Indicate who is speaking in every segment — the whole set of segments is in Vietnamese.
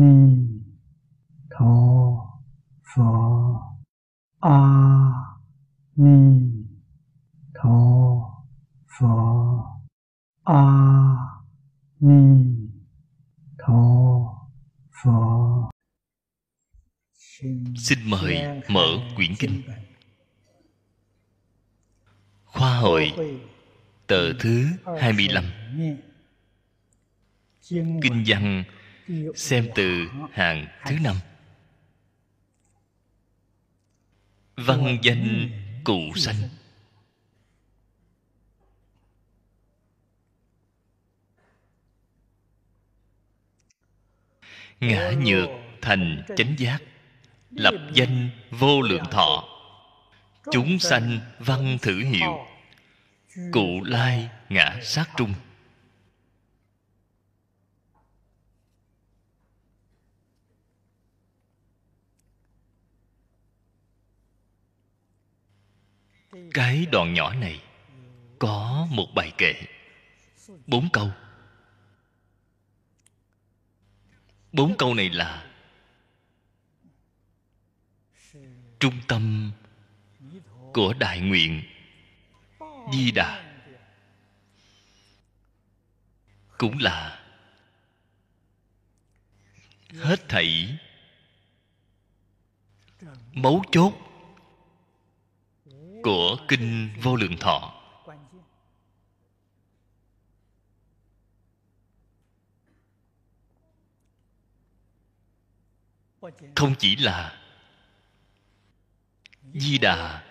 Speaker 1: ni tho pho. A ni tho pho. A ni tho pho.
Speaker 2: Xin mời mở quyển kinh. Khoa hội, tờ thứ 25 Kinh văn xem từ hàng thứ năm. Văn danh cụ sanh. Ngã nhược thành chánh giác, Lập danh vô lượng thọ. Chúng sanh văn thử hiệu, Cụ lai ngã sát trung. Cái đoạn nhỏ này có một bài kệ. Bốn câu. Bốn câu này là trung tâm của đại nguyện di đà. Cũng là hết thảy mấu chốt của kinh vô lượng thọ. Không chỉ là di đà,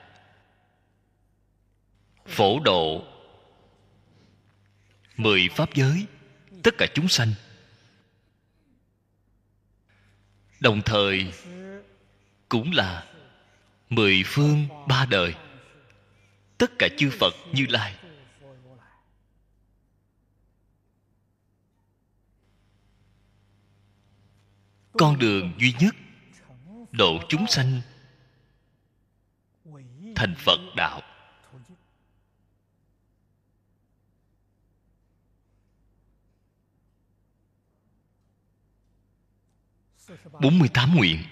Speaker 2: phổ độ, mười pháp giới, tất cả chúng sanh. Đồng thời cũng là mười phương ba đời tất cả chư phật như lai. Con đường duy nhất, độ chúng sanh, thành phật đạo. Bốn mươi tám nguyện,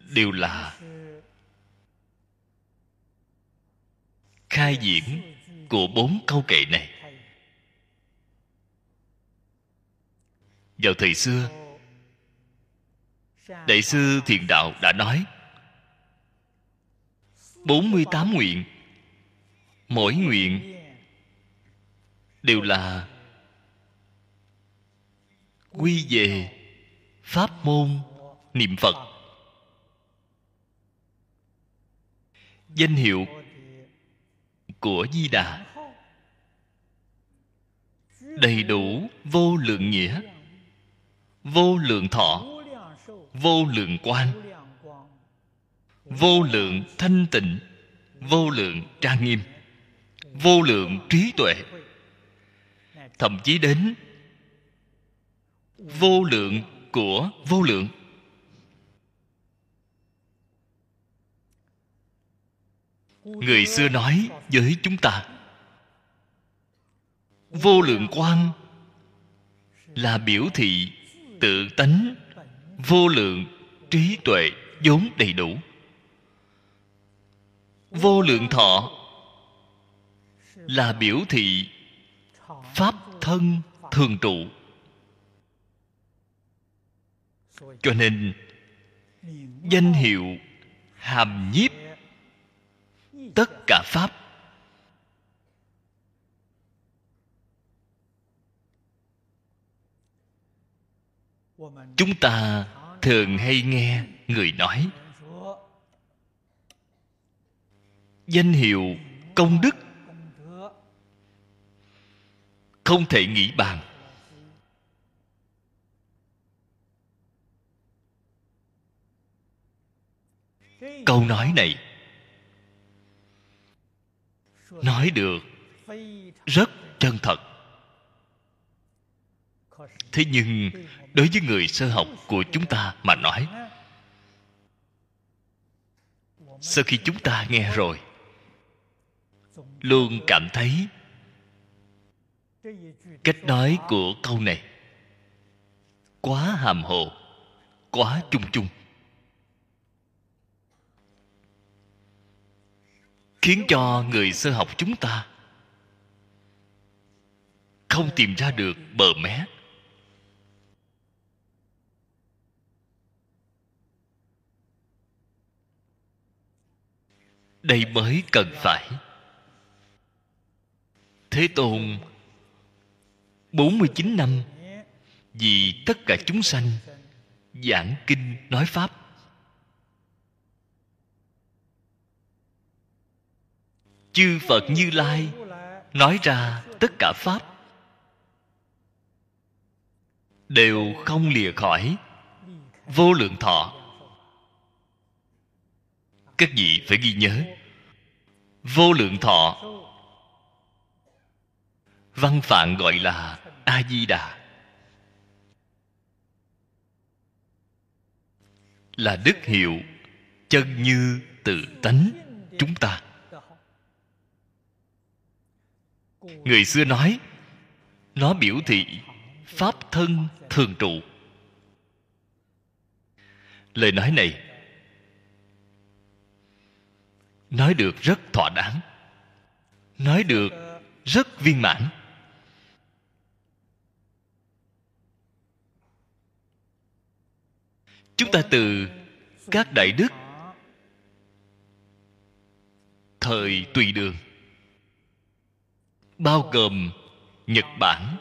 Speaker 2: đều là khai diễn của bốn câu kệ này. Vào thời xưa, đại sư thiền đạo đã nói 48 nguyện, mỗi nguyện đều là quy về pháp môn niệm phật. Danh hiệu của di đà. Đầy đủ vô lượng nghĩa, vô lượng thọ, vô lượng quan, vô lượng thanh tịnh, vô lượng trang nghiêm, vô lượng trí tuệ. Thậm chí đến vô lượng của vô lượng. Người xưa nói với chúng ta, vô lượng quan là biểu thị tự tánh, vô lượng trí tuệ vốn đầy đủ. Vô lượng thọ là biểu thị pháp thân thường trụ. Cho nên, danh hiệu hàm nhiếp tất cả pháp. Chúng ta thường hay nghe người nói, danh hiệu công đức không thể nghĩ bàn. Câu nói này nói được. Rất chân thật. Thế nhưng, đối với người sơ học của chúng ta mà nói, sau khi chúng ta nghe rồi, luôn cảm thấy cách nói của câu này quá hàm hồ, quá chung chung. Khiến cho người sơ học chúng ta không tìm ra được bờ mé. Đây mới cần phải. Thế tôn 49 năm, vì tất cả chúng sanh giảng kinh nói pháp. Chư phật như lai nói ra tất cả pháp đều không lìa khỏi vô lượng thọ. Các vị phải ghi nhớ, vô lượng thọ văn phạm gọi là a di đà, là đức hiệu chân như tự tánh chúng ta. Người xưa nói, nó biểu thị pháp thân thường trụ. Lời nói này nói được rất thỏa đáng, nói được rất viên mãn. Chúng ta từ các đại đức, thời tùy đường bao gồm nhật bản,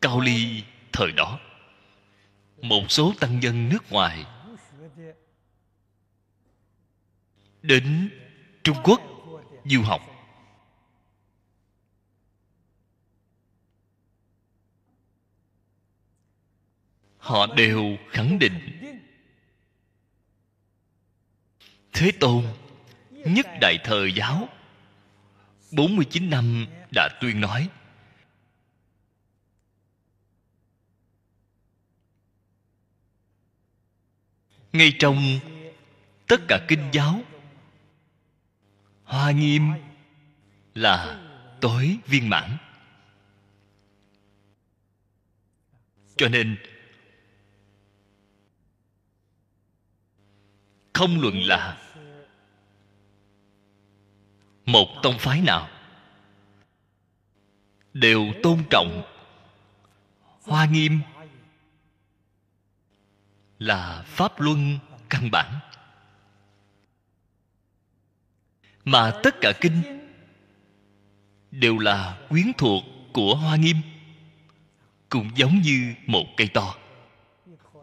Speaker 2: cao ly thời đó, một số tăng nhân nước ngoài, đến trung quốc du học. Họ đều khẳng định thế tôn nhất đại thời giáo 49 năm đã tuyên nói. Ngay trong tất cả kinh giáo, hoa nghiêm là tối viên mãn. Cho nên, không luận là một tông phái nào. Đều tôn trọng. Hoa nghiêm là pháp luân căn bản. Mà tất cả kinh đều là quyến thuộc của hoa nghiêm, cũng giống như một cây to.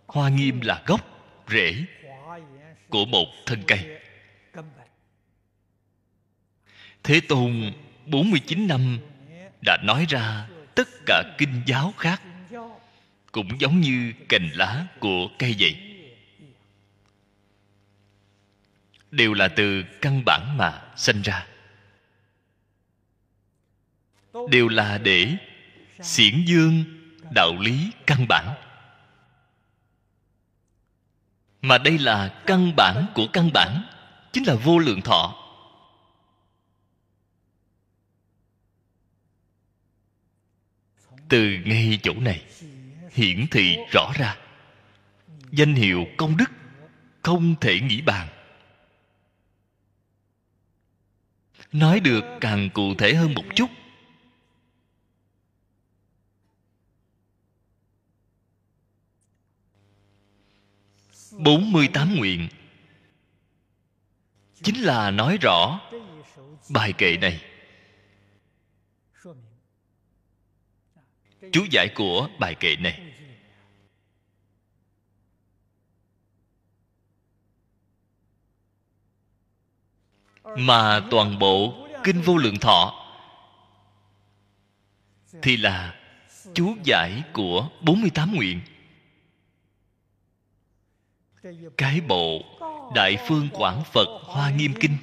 Speaker 2: Hoa nghiêm là gốc, rễ của một thân cây thế tôn 49 năm, đã nói ra tất cả kinh giáo khác, cũng giống như cành lá của cây vậy. Đều là từ căn bản mà sanh ra. Đều là để xiển dương đạo lý căn bản. Mà đây là căn bản của căn bản, chính là vô lượng thọ. Từ ngay chỗ này. Hiển thị rõ ra. Danh hiệu công đức không thể nghĩ bàn. Nói được càng cụ thể hơn một chút. Bốn mươi tám nguyện. Chính là nói rõ bài kệ này. Chú giải của bài kệ này. Mà toàn bộ kinh vô lượng thọ thì là chú giải của 48 nguyện. Cái bộ đại phương quảng phật hoa nghiêm kinh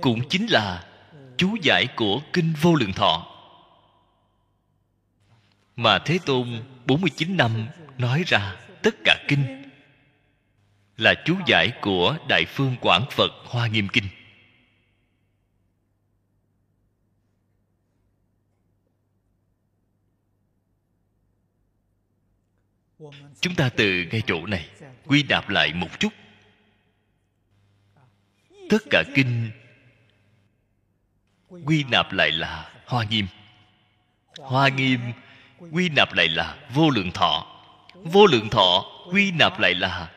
Speaker 2: cũng chính là chú giải của kinh vô lượng thọ. Mà thế tôn 49 năm nói ra tất cả kinh là chú giải của đại phương quảng phật hoa nghiêm kinh. Chúng ta từ ngay chỗ này quy nạp lại một chút. Tất cả kinh quy nạp lại là hoa nghiêm. Hoa nghiêm, quy nạp lại là vô lượng thọ. Vô lượng thọ, quy nạp lại là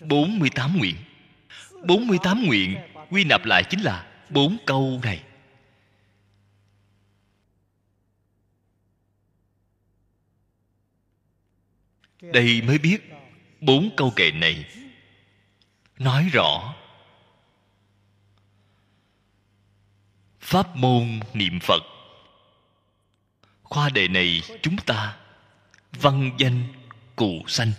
Speaker 2: 48 nguyện. 48 nguyện quy nạp lại chính là bốn câu này. Đây mới biết bốn câu kệ này nói rõ pháp môn niệm phật. Khoa đề này chúng ta văn danh cụ sanh.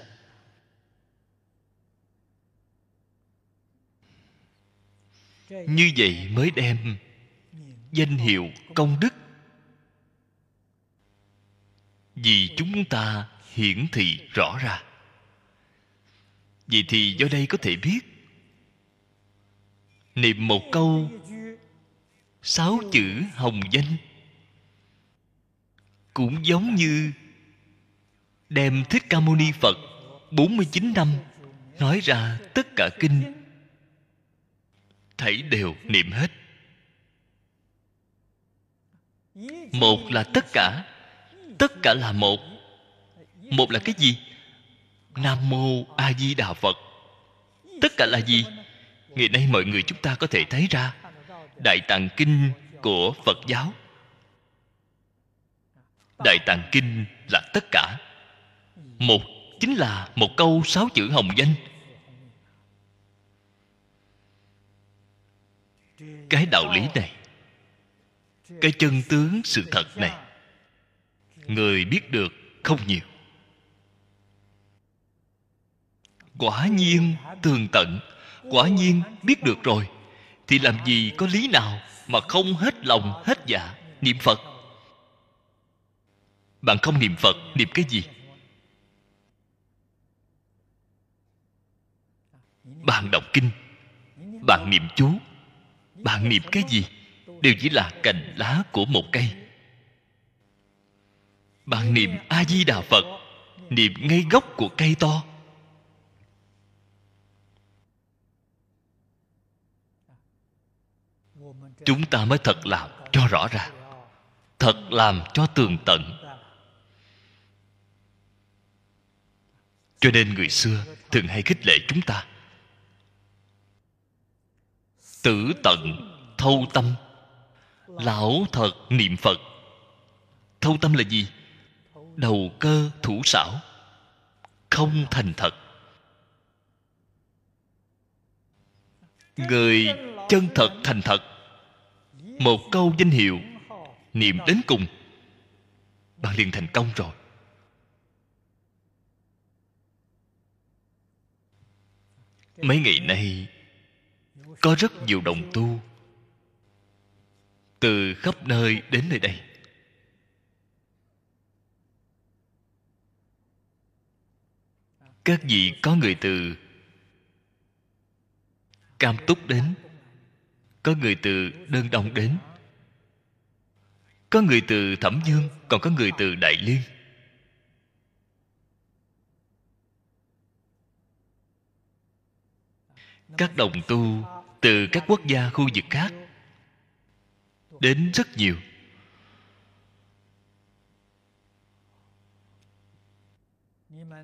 Speaker 2: Như vậy mới đem danh hiệu công đức. Vì chúng ta hiển thị rõ ra. Vậy thì do đây có thể biết, niệm một câu sáu chữ hồng danh. Cũng giống như đem thích ca mâu ni phật 49 năm nói ra tất cả kinh. Thảy đều niệm hết. Một là tất cả. Tất cả là một. Một là cái gì? Nam mô a di đà phật. Tất cả là gì? Ngày nay mọi người chúng ta có thể thấy ra đại tạng kinh của phật giáo. Đại tạng kinh là tất cả. Một, chính là một câu sáu chữ hồng danh. Cái đạo lý này, cái chân tướng sự thật này, người biết được không nhiều. Quả nhiên tường tận, quả nhiên biết được rồi thì làm gì có lý nào mà không hết lòng, hết dạ niệm phật? Bạn không niệm phật, niệm cái gì? Bạn đọc kinh, bạn niệm chú, bạn niệm cái gì? Đều chỉ là cành lá của một cây. Bạn niệm a di đà phật, niệm ngay gốc của cây to. Chúng ta mới thật làm cho rõ ràng thật làm cho tường tận. Cho nên người xưa thường hay khích lệ chúng ta. Tử tận, thâu tâm. Lão thật niệm phật. Thâu tâm là gì? Đầu cơ thủ xảo. Không thành thật. Người chân thật thành thật một câu danh hiệu, niệm đến cùng. Bạn liền thành công rồi. Mấy ngày nay, có rất nhiều đồng tu từ khắp nơi đến nơi đây. Các vị có người từ cam túc đến có người từ đơn đông đến. Có người từ thẩm dương, còn có người từ đại liên các đồng tu từ các quốc gia khu vực khác đến rất nhiều.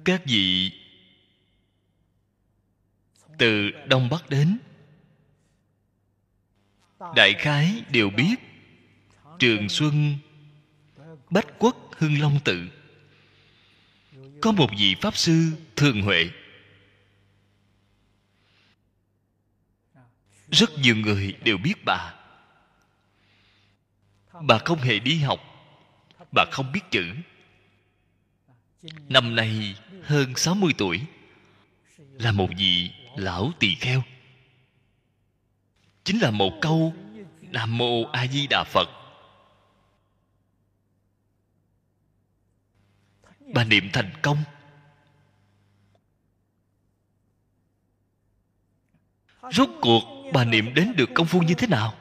Speaker 2: Các vị từ đông bắc đến đại khái đều biết, trường xuân, bách quốc hưng long tự. Có một vị pháp sư thường huệ. Rất nhiều người đều biết bà. Bà không hề đi học, bà không biết chữ. Năm nay hơn 60 tuổi, là một vị lão tỳ kheo chính là một câu nam mô a di đà phật. Bà niệm thành công. Rốt cuộc bà niệm đến được công phu như thế nào?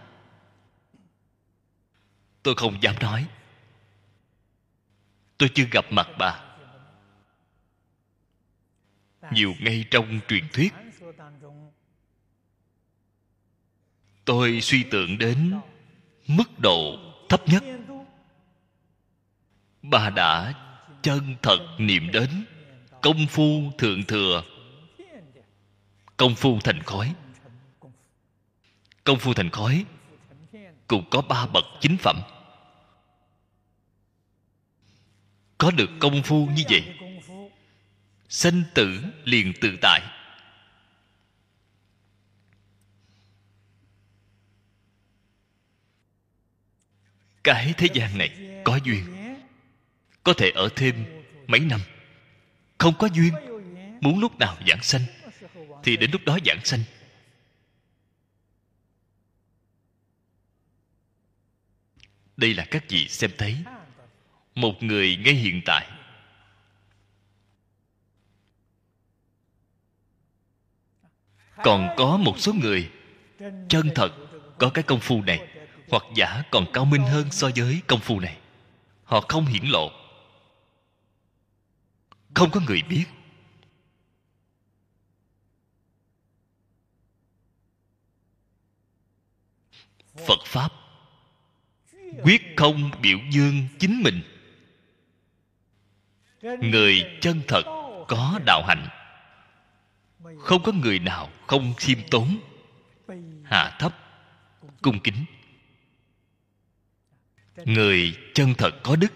Speaker 2: Tôi không dám nói. Tôi chưa gặp mặt bà. Nhiều ngay trong truyền thuyết tôi suy tưởng đến mức độ thấp nhất. Bà đã chân thật niệm đến công phu thượng thừa, công phu thành khói. Công phu thành khói cũng có ba bậc chính phẩm. Có được công phu như vậy, sanh tử liền tự tại. Cái thế gian này có duyên. Có thể ở thêm mấy năm. Không có duyên, muốn lúc nào giảng sanh, thì đến lúc đó giảng sanh. Đây là các vị xem thấy? Một người ngay hiện tại. Còn có một số người chân thật có cái công phu này hoặc giả còn cao minh hơn so với công phu này. Họ không hiển lộ. Không có người biết. Phật pháp. Quyết không biểu dương chính mình. Người chân thật có đạo hạnh. Không có người nào không khiêm tốn. Hạ thấp, cung kính người chân thật có đức.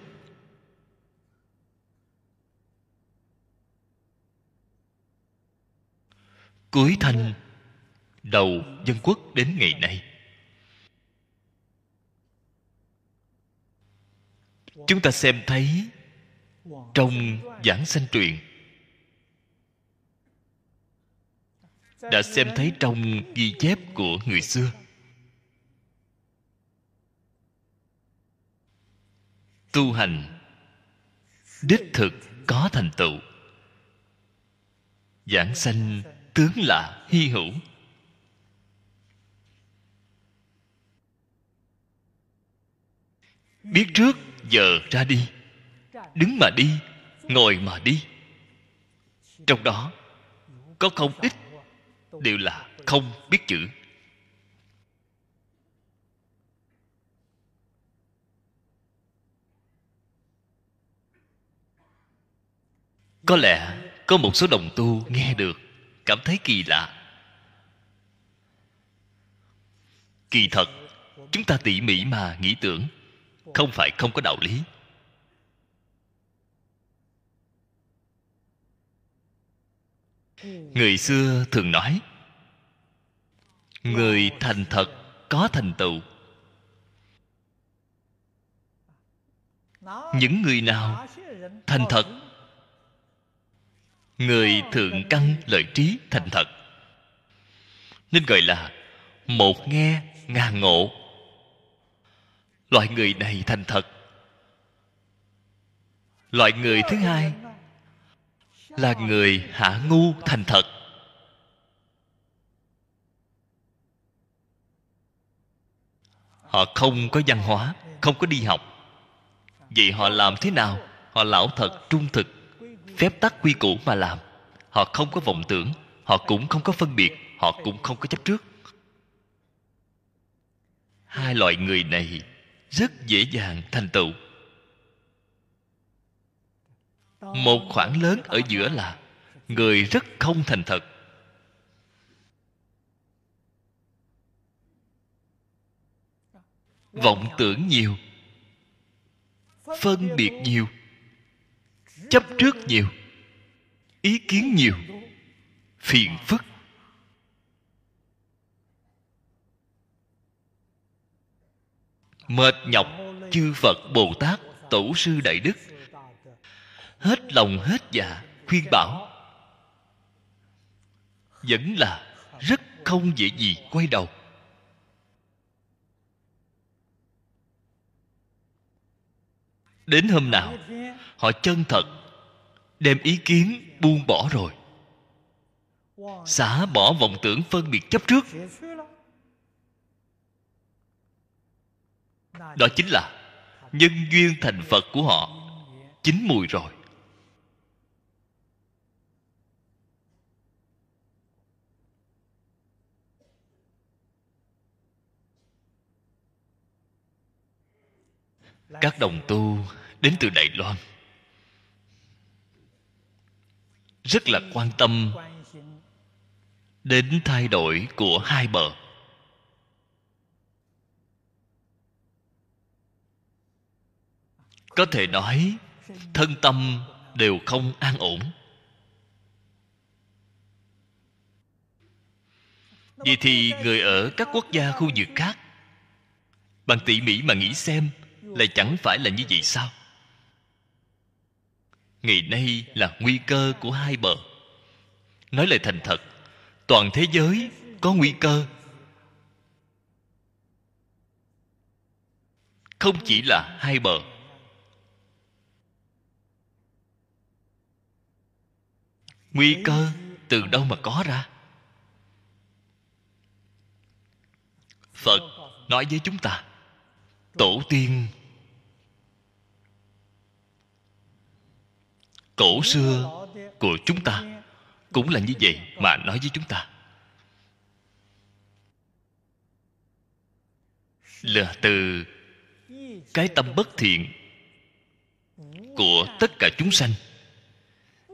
Speaker 2: Cuối thanh, đầu dân quốc đến ngày nay. Chúng ta xem thấy trong giảng sanh truyện đã xem thấy trong ghi chép của người xưa. Tu hành. Đích thực có thành tựu. Giảng sanh tướng là hy hữu. Biết trước, giờ ra đi. Đứng mà đi, ngồi mà đi. Trong đó, có không ít, đều là không biết chữ. Có lẽ có một số đồng tu nghe được, cảm thấy kỳ lạ. Kỳ thật, chúng ta tỉ mỉ mà nghĩ tưởng, không phải không có đạo lý. Người xưa thường nói, người thành thật có thành tựu. Những người nào thành thật người thượng căn lợi trí thành thật. Nên gọi là một nghe ngàn ngộ. Loại người này thành thật. Loại người thứ hai là người hạ ngu thành thật. Họ không có văn hóa, không có đi học. Vậy họ làm thế nào? Họ lão thật, trung thực phép tắc quy củ mà làm. Họ không có vọng tưởng, họ cũng không có phân biệt, họ cũng không có chấp trước. Hai loại người này rất dễ dàng thành tựu. Một khoảng lớn ở giữa là người rất không thành thật. Vọng tưởng nhiều, phân biệt nhiều chấp trước nhiều, ý kiến nhiều, phiền phức. Mệt nhọc chư phật bồ tát, tổ sư đại đức, hết lòng hết dạ khuyên bảo. Vẫn là rất không dễ gì quay đầu. Đến hôm nào, họ chân thật đem ý kiến buông bỏ rồi. Xả bỏ vọng tưởng phân biệt chấp trước. Đó chính là nhân duyên thành phật của họ. Chín mùi rồi. Các đồng tu đến từ đài loan. Rất là quan tâm đến thay đổi của hai bờ. Có thể nói, thân tâm đều không an ổn. Vậy thì người ở các quốc gia khu vực khác bằng tỉ mỉ mà nghĩ xem là chẳng phải là như vậy sao? Ngày nay là nguy cơ của hai bờ. Nói lời thành thật, toàn thế giới có nguy cơ. Không chỉ là hai bờ. Nguy cơ từ đâu mà có ra? Phật nói với chúng ta, tổ tiên cổ xưa của chúng ta. Cũng là như vậy mà nói với chúng ta. Là từ cái tâm bất thiện của tất cả chúng sanh.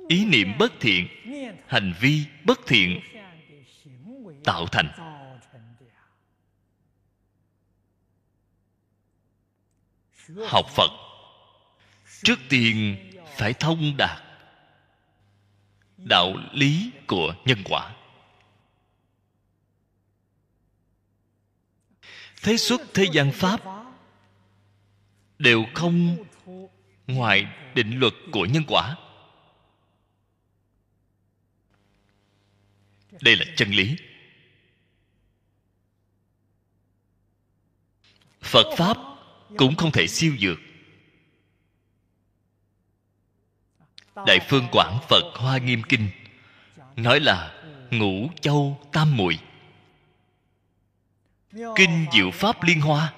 Speaker 2: Ý niệm bất thiện, hành vi bất thiện tạo thành. Học phật, trước tiên phải thông đạt đạo lý của nhân quả. Thế xuất thế gian pháp đều không ngoài định luật của nhân quả. Đây là chân lý. Phật pháp cũng không thể siêu dược. Đại phương quảng phật hoa nghiêm kinh, nói là ngũ châu tam muội. Kinh diệu pháp liên hoa,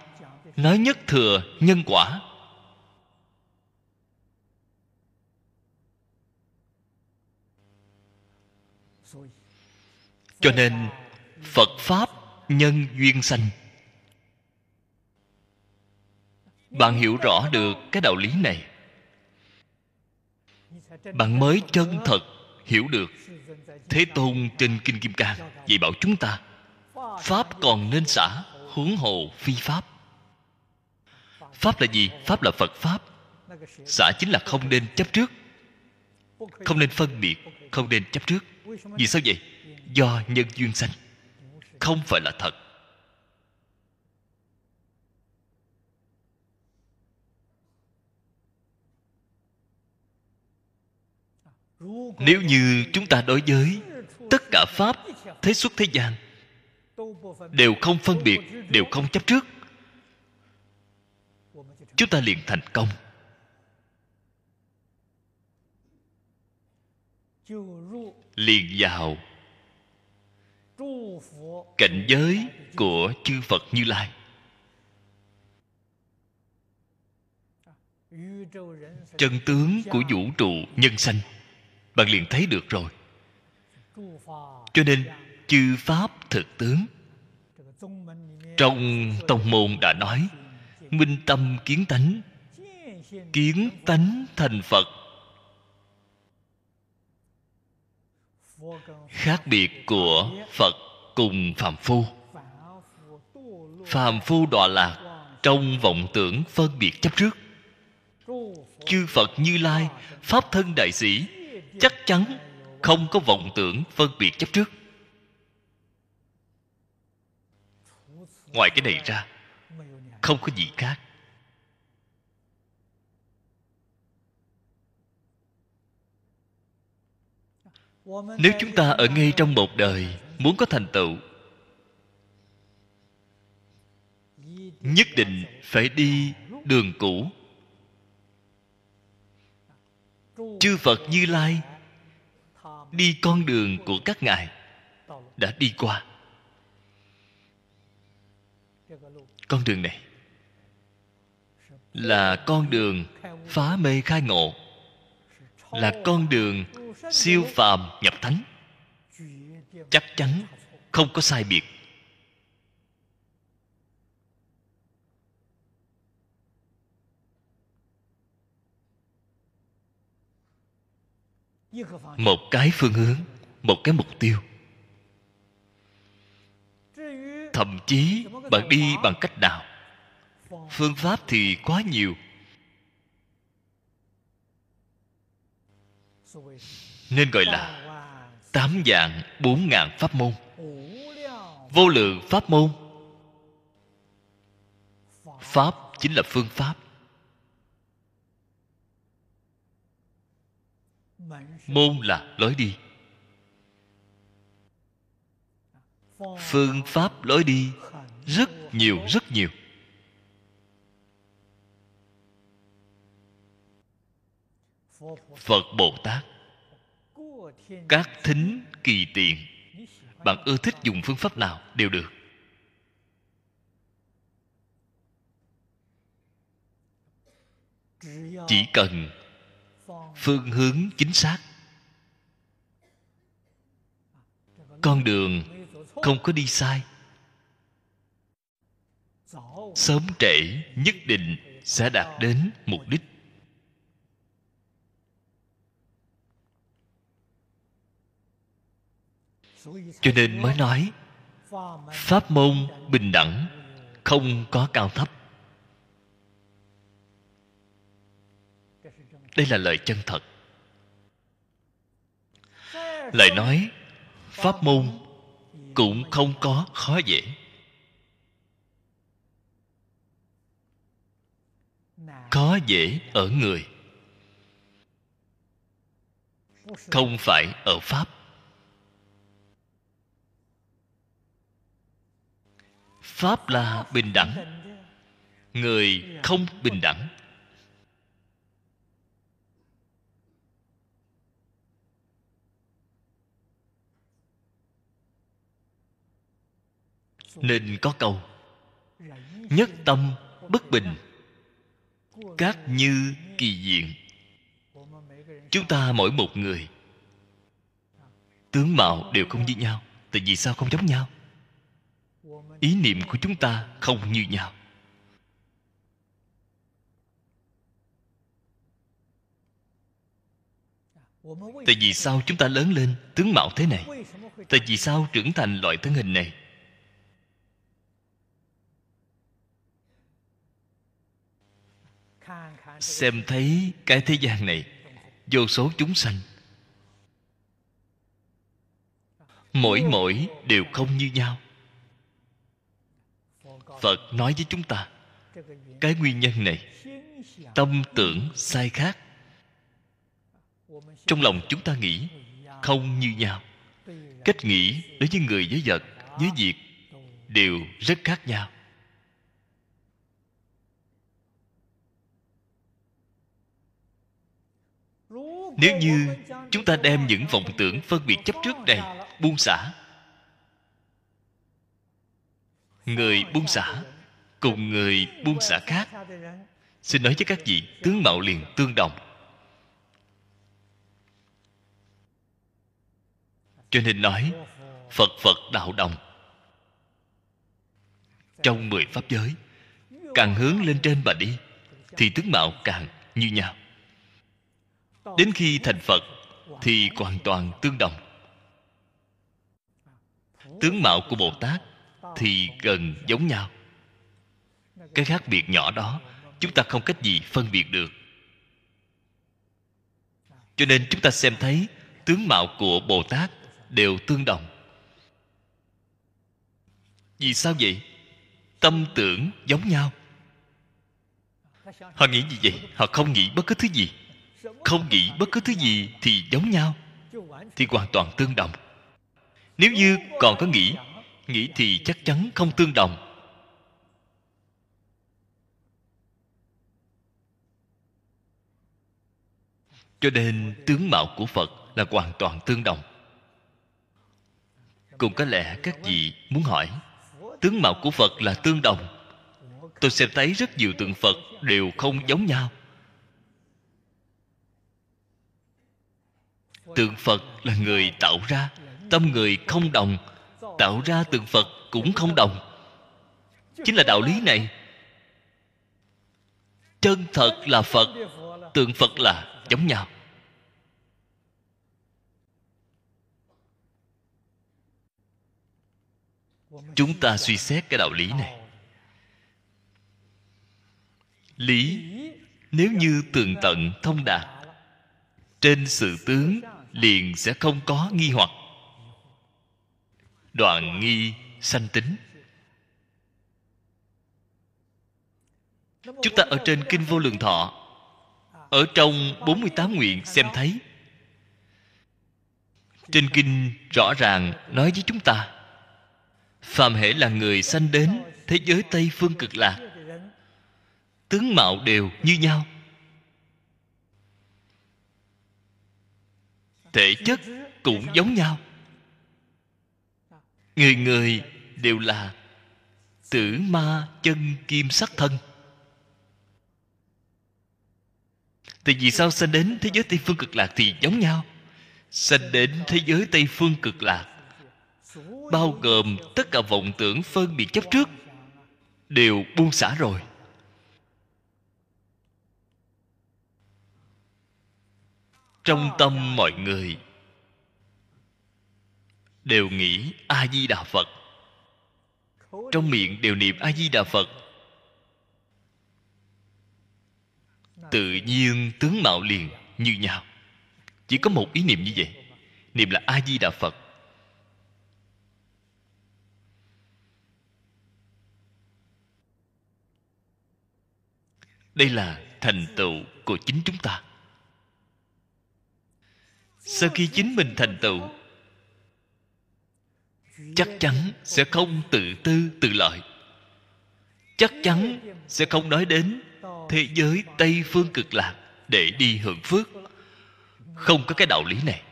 Speaker 2: nói nhất thừa nhân quả. Cho nên, phật pháp nhân duyên sanh. Bạn hiểu rõ được cái đạo lý này bạn mới chân thật hiểu được thế tôn trên kinh kim cang dạy bảo chúng ta pháp còn nên xả huống hồ phi pháp. Pháp là gì? Pháp là phật pháp. Xả chính là không nên chấp trước. Không nên phân biệt không nên chấp trước. Vì sao vậy? Do nhân duyên sanh. Không phải là thật nếu như chúng ta đối với tất cả pháp, thế xuất, thế gian, đều không phân biệt, đều không chấp trước, chúng ta liền thành công. Liền vào cảnh giới của chư phật như lai. Chân tướng của vũ trụ nhân sanh bạn liền thấy được rồi. Cho nên, chư pháp thực tướng, trong tông môn đã nói, minh tâm kiến tánh kiến tánh thành phật. Khác biệt của phật cùng phàm phu. Phàm phu đọa lạc trong vọng tưởng phân biệt chấp trước. Chư phật như lai, pháp thân đại sĩ chắc chắn không có vọng tưởng phân biệt chấp trước. Ngoài cái này ra, không có gì khác. Nếu chúng ta ở ngay trong một đời muốn có thành tựu, nhất định phải đi đường cũ chư phật như lai đi con đường của các ngài đã đi qua. Con đường này là con đường phá mê khai ngộ, là con đường siêu phàm nhập thánh. Chắc chắn không có sai biệt. Một cái phương hướng, một cái mục tiêu. Thậm chí, bạn đi bằng cách nào? Phương pháp thì quá nhiều. Nên gọi là tám dạng, bốn ngàn pháp môn. Vô lượng pháp môn. Pháp chính là phương pháp. Môn là lối đi. Phương pháp lối đi rất nhiều rất nhiều. Phật bồ tát, các thính kỳ tiện bạn ưa thích dùng phương pháp nào đều được. Chỉ cần phương hướng chính xác. Con đường không có đi sai. Sớm trễ nhất định sẽ đạt đến mục đích. Cho nên mới nói, pháp môn bình đẳng không có cao thấp. Đây là lời chân thật. Lời nói, pháp môn cũng không có khó dễ. Khó dễ ở người, không phải ở pháp. Pháp là bình đẳng. Người không bình đẳng. Nên có câu, nhất tâm bất bình, các như kỳ diện. Chúng ta mỗi một người, tướng mạo đều không như nhau, tại vì sao không giống nhau? Ý niệm của chúng ta không như nhau. Tại vì sao chúng ta lớn lên tướng mạo thế này? Tại vì sao trưởng thành loại thân hình này xem thấy cái thế gian này, vô số chúng sanh. Mỗi mỗi đều không như nhau. Phật nói với chúng ta, cái nguyên nhân này, tâm tưởng sai khác. Trong lòng chúng ta nghĩ không như nhau. Cách nghĩ đối với người với vật, với việc đều rất khác nhau. Nếu như chúng ta đem những vọng tưởng phân biệt chấp trước này buông xả, người buông xả cùng người buông xả khác, xin nói với các vị tướng mạo liền tương đồng. Cho nên nói, phật phật đạo đồng. Trong mười pháp giới, càng hướng lên trên mà đi, thì tướng mạo càng như nhau đến khi thành phật thì hoàn toàn tương đồng. Tướng mạo của bồ tát thì gần giống nhau. Cái khác biệt nhỏ đó, chúng ta không cách gì phân biệt được. Cho nên chúng ta xem thấy tướng mạo của bồ tát đều tương đồng. Vì sao vậy? Tâm tưởng giống nhau. Họ nghĩ gì vậy? Họ không nghĩ bất cứ thứ gì không nghĩ bất cứ thứ gì thì giống nhau, thì hoàn toàn tương đồng. Nếu như còn có nghĩ nghĩ thì chắc chắn không tương đồng. Cho nên tướng mạo của phật là hoàn toàn tương đồng. Cũng có lẽ các vị muốn hỏi, tướng mạo của phật là tương đồng. Tôi xem thấy rất nhiều tượng phật đều không giống nhau. Tượng phật là người tạo ra, tâm người không đồng, tạo ra tượng phật cũng không đồng. Chính là đạo lý này. Chân thật là phật, tượng phật là giống nhau. Chúng ta suy xét cái đạo lý này. Lý, nếu như tường tận thông đạt trên sự tướng liền sẽ không có nghi hoặc. Đoạn nghi sanh tính. Chúng ta ở trên kinh vô lượng thọ, ở trong 48 nguyện xem thấy. Trên kinh rõ ràng nói với chúng ta, phàm hệ là người sanh đến thế giới tây phương cực lạc. Tướng mạo đều như nhau. Thể chất cũng giống nhau. Người người đều là tử ma chân kim sắc thân. Thì vì sao sanh đến thế giới tây phương cực lạc thì giống nhau? Sanh đến thế giới tây phương cực lạc, bao gồm tất cả vọng tưởng phân biệt chấp trước, đều buông xả rồi. Trong tâm mọi người. Đều nghĩ a di đà phật. Trong miệng đều niệm a di đà phật. Tự nhiên tướng mạo liền như nhau. Chỉ có một ý niệm như vậy, niệm là a di đà phật. Đây là thành tựu của chính chúng ta sau khi chính mình thành tựu, chắc chắn sẽ không tự tư tự lợi. Chắc chắn sẽ không nói đến thế giới tây phương cực lạc để đi hưởng phước. Không có cái đạo lý này.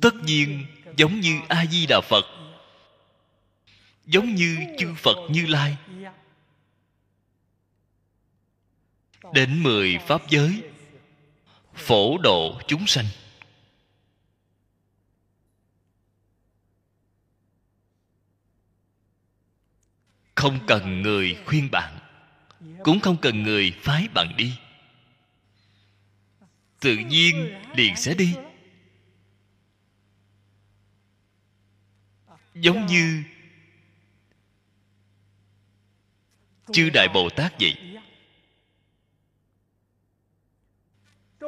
Speaker 2: Tất nhiên giống như a di đà phật, giống như chư phật như lai đến mười pháp giới, phổ độ chúng sanh. Không cần người khuyên bạn, cũng không cần người phái bạn đi. Tự nhiên liền sẽ đi. Giống như chư đại bồ tát vậy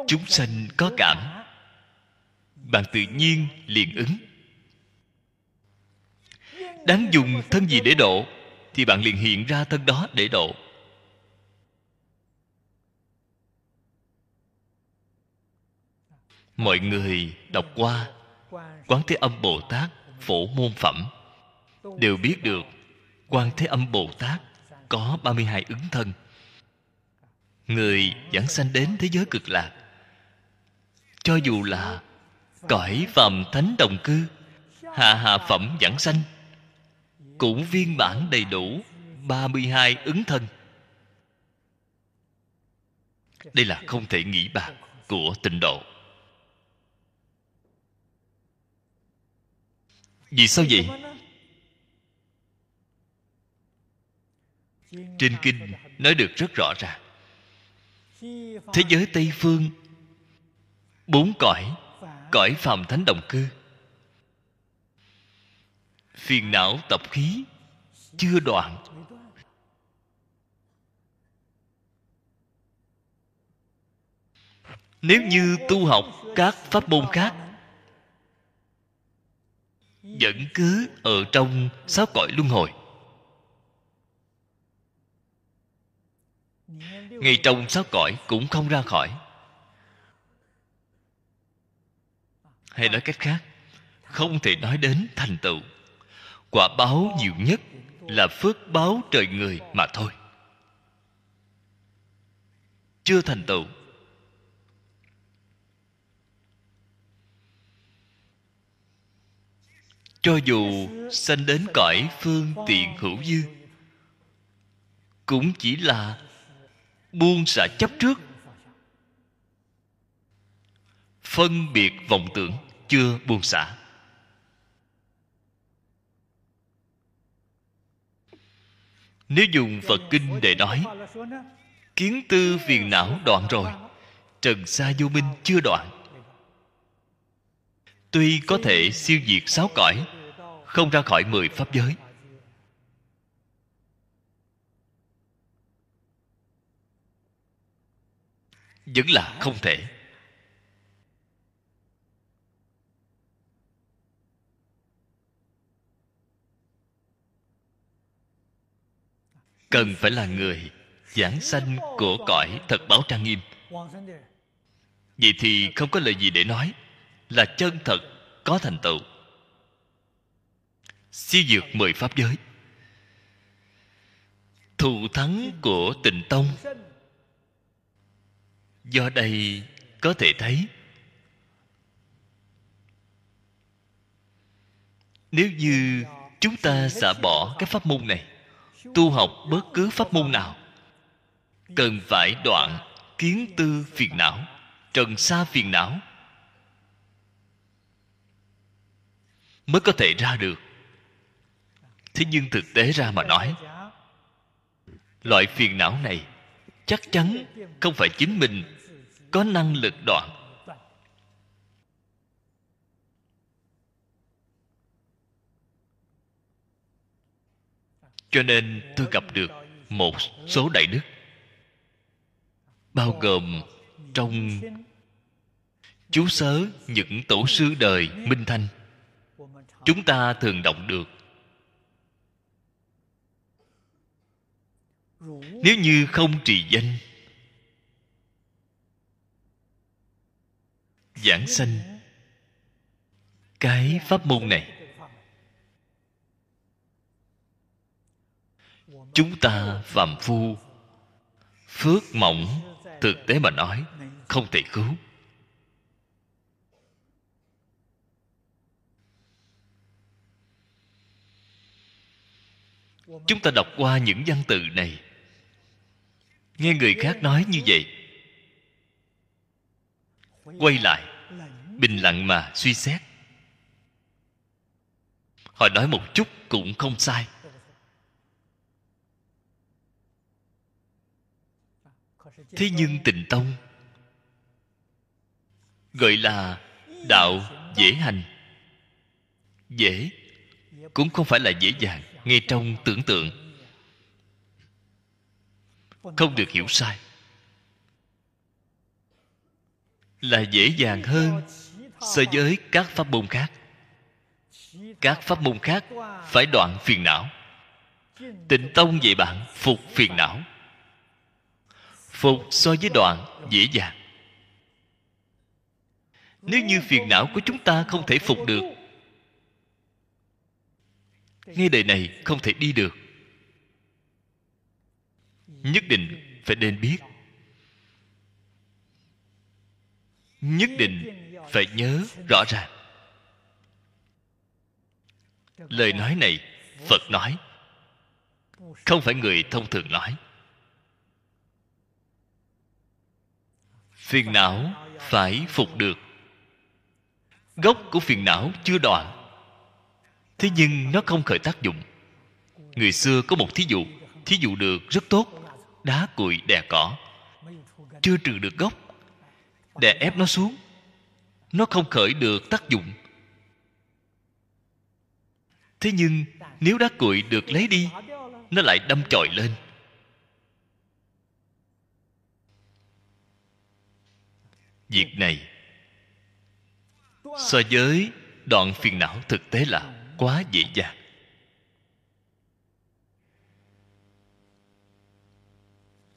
Speaker 2: chúng sanh có cảm. Bạn tự nhiên liền ứng. Đáng dùng thân gì để độ, thì bạn liền hiện ra thân đó để độ. Mọi người đọc qua quán thế âm bồ tát, phổ môn phẩm, đều biết được quan thế âm bồ tát có 32 ứng thân. Người dẫn sanh đến thế giới cực lạc cho dù là cõi phàm thánh đồng cư, hạ hạ phẩm giảng sanh, cũng viên bản đầy đủ 32 ứng thân. Đây là không thể nghĩ bạc của tịnh độ. Vì sao vậy? Trên kinh nói được rất rõ ràng. Thế giới tây phương bốn cõi cõi phàm thánh đồng cư phiền não tập khí, chưa đoạn. Nếu như tu học các pháp môn khác, vẫn cứ ở trong sáu cõi luân hồi. Ngay trong sáu cõi cũng không ra khỏi. Hay nói cách khác, không thể nói đến thành tựu. Quả báo nhiều nhất là phước báo trời người mà thôi. Chưa thành tựu. Cho dù sanh đến cõi phương tiện hữu dư, cũng chỉ là buông xả chấp trước phân biệt vọng tưởng, chưa buông xả. Nếu dùng phật kinh để nói, kiến tư phiền não đoạn rồi, trần sa vô minh chưa đoạn. Tuy có thể siêu diệt sáu cõi, không ra khỏi mười pháp giới. Vẫn là không thể. Cần phải là người giảng sanh của cõi thật báo trang nghiêm. Vậy thì không có lời gì để nói, là chân thật có thành tựu. Siêu dược mười pháp giới. Thù thắng của tịnh tông. Do đây có thể thấy, nếu như chúng ta xả bỏ cái pháp môn này tu học bất cứ pháp môn nào. Cần phải đoạn kiến tư phiền não, trần xa phiền não mới có thể ra được. Thế nhưng thực tế ra mà nói, loại phiền não này chắc chắn không phải chính mình có năng lực đoạn. Cho nên tôi gặp được một số đại đức, bao gồm trong chú sớ, những tổ sư đời minh thanh. Chúng ta thường đọc được. Nếu như không trì danh, giảng sanh cái pháp môn này chúng ta phạm phu. Phước mỏng, thực tế mà nói, không thể cứu. Chúng ta đọc qua những văn từ này. Nghe người khác nói như vậy. Quay lại, bình lặng mà suy xét. Họ nói một chút cũng không sai. Thế nhưng tịnh tông gọi là đạo dễ hành. Dễ cũng không phải là dễ dàng ngay trong tưởng tượng. Không được hiểu sai. Là dễ dàng hơn so với các pháp môn khác. Các pháp môn khác phải đoạn phiền não. Tịnh tông vậy bạn phục phiền não phục so với đoạn dễ dàng. Nếu như phiền não của chúng ta không thể phục được ngay đời này không thể đi được. Nhất định phải nên biết. Nhất định phải nhớ rõ ràng. Lời nói này phật nói, không phải người thông thường nói. Phiền não phải phục được. Gốc của phiền não chưa đoạn. Thế nhưng nó không khởi tác dụng. Người xưa có một thí dụ thí dụ được rất tốt, đá cuội đè cỏ. Chưa trừ được gốc, đè ép nó xuống, nó không khởi được tác dụng. Thế nhưng nếu đá cuội được lấy đi, nó lại đâm chồi lên. Việc này. So với đoạn phiền não thực tế là quá dễ dàng.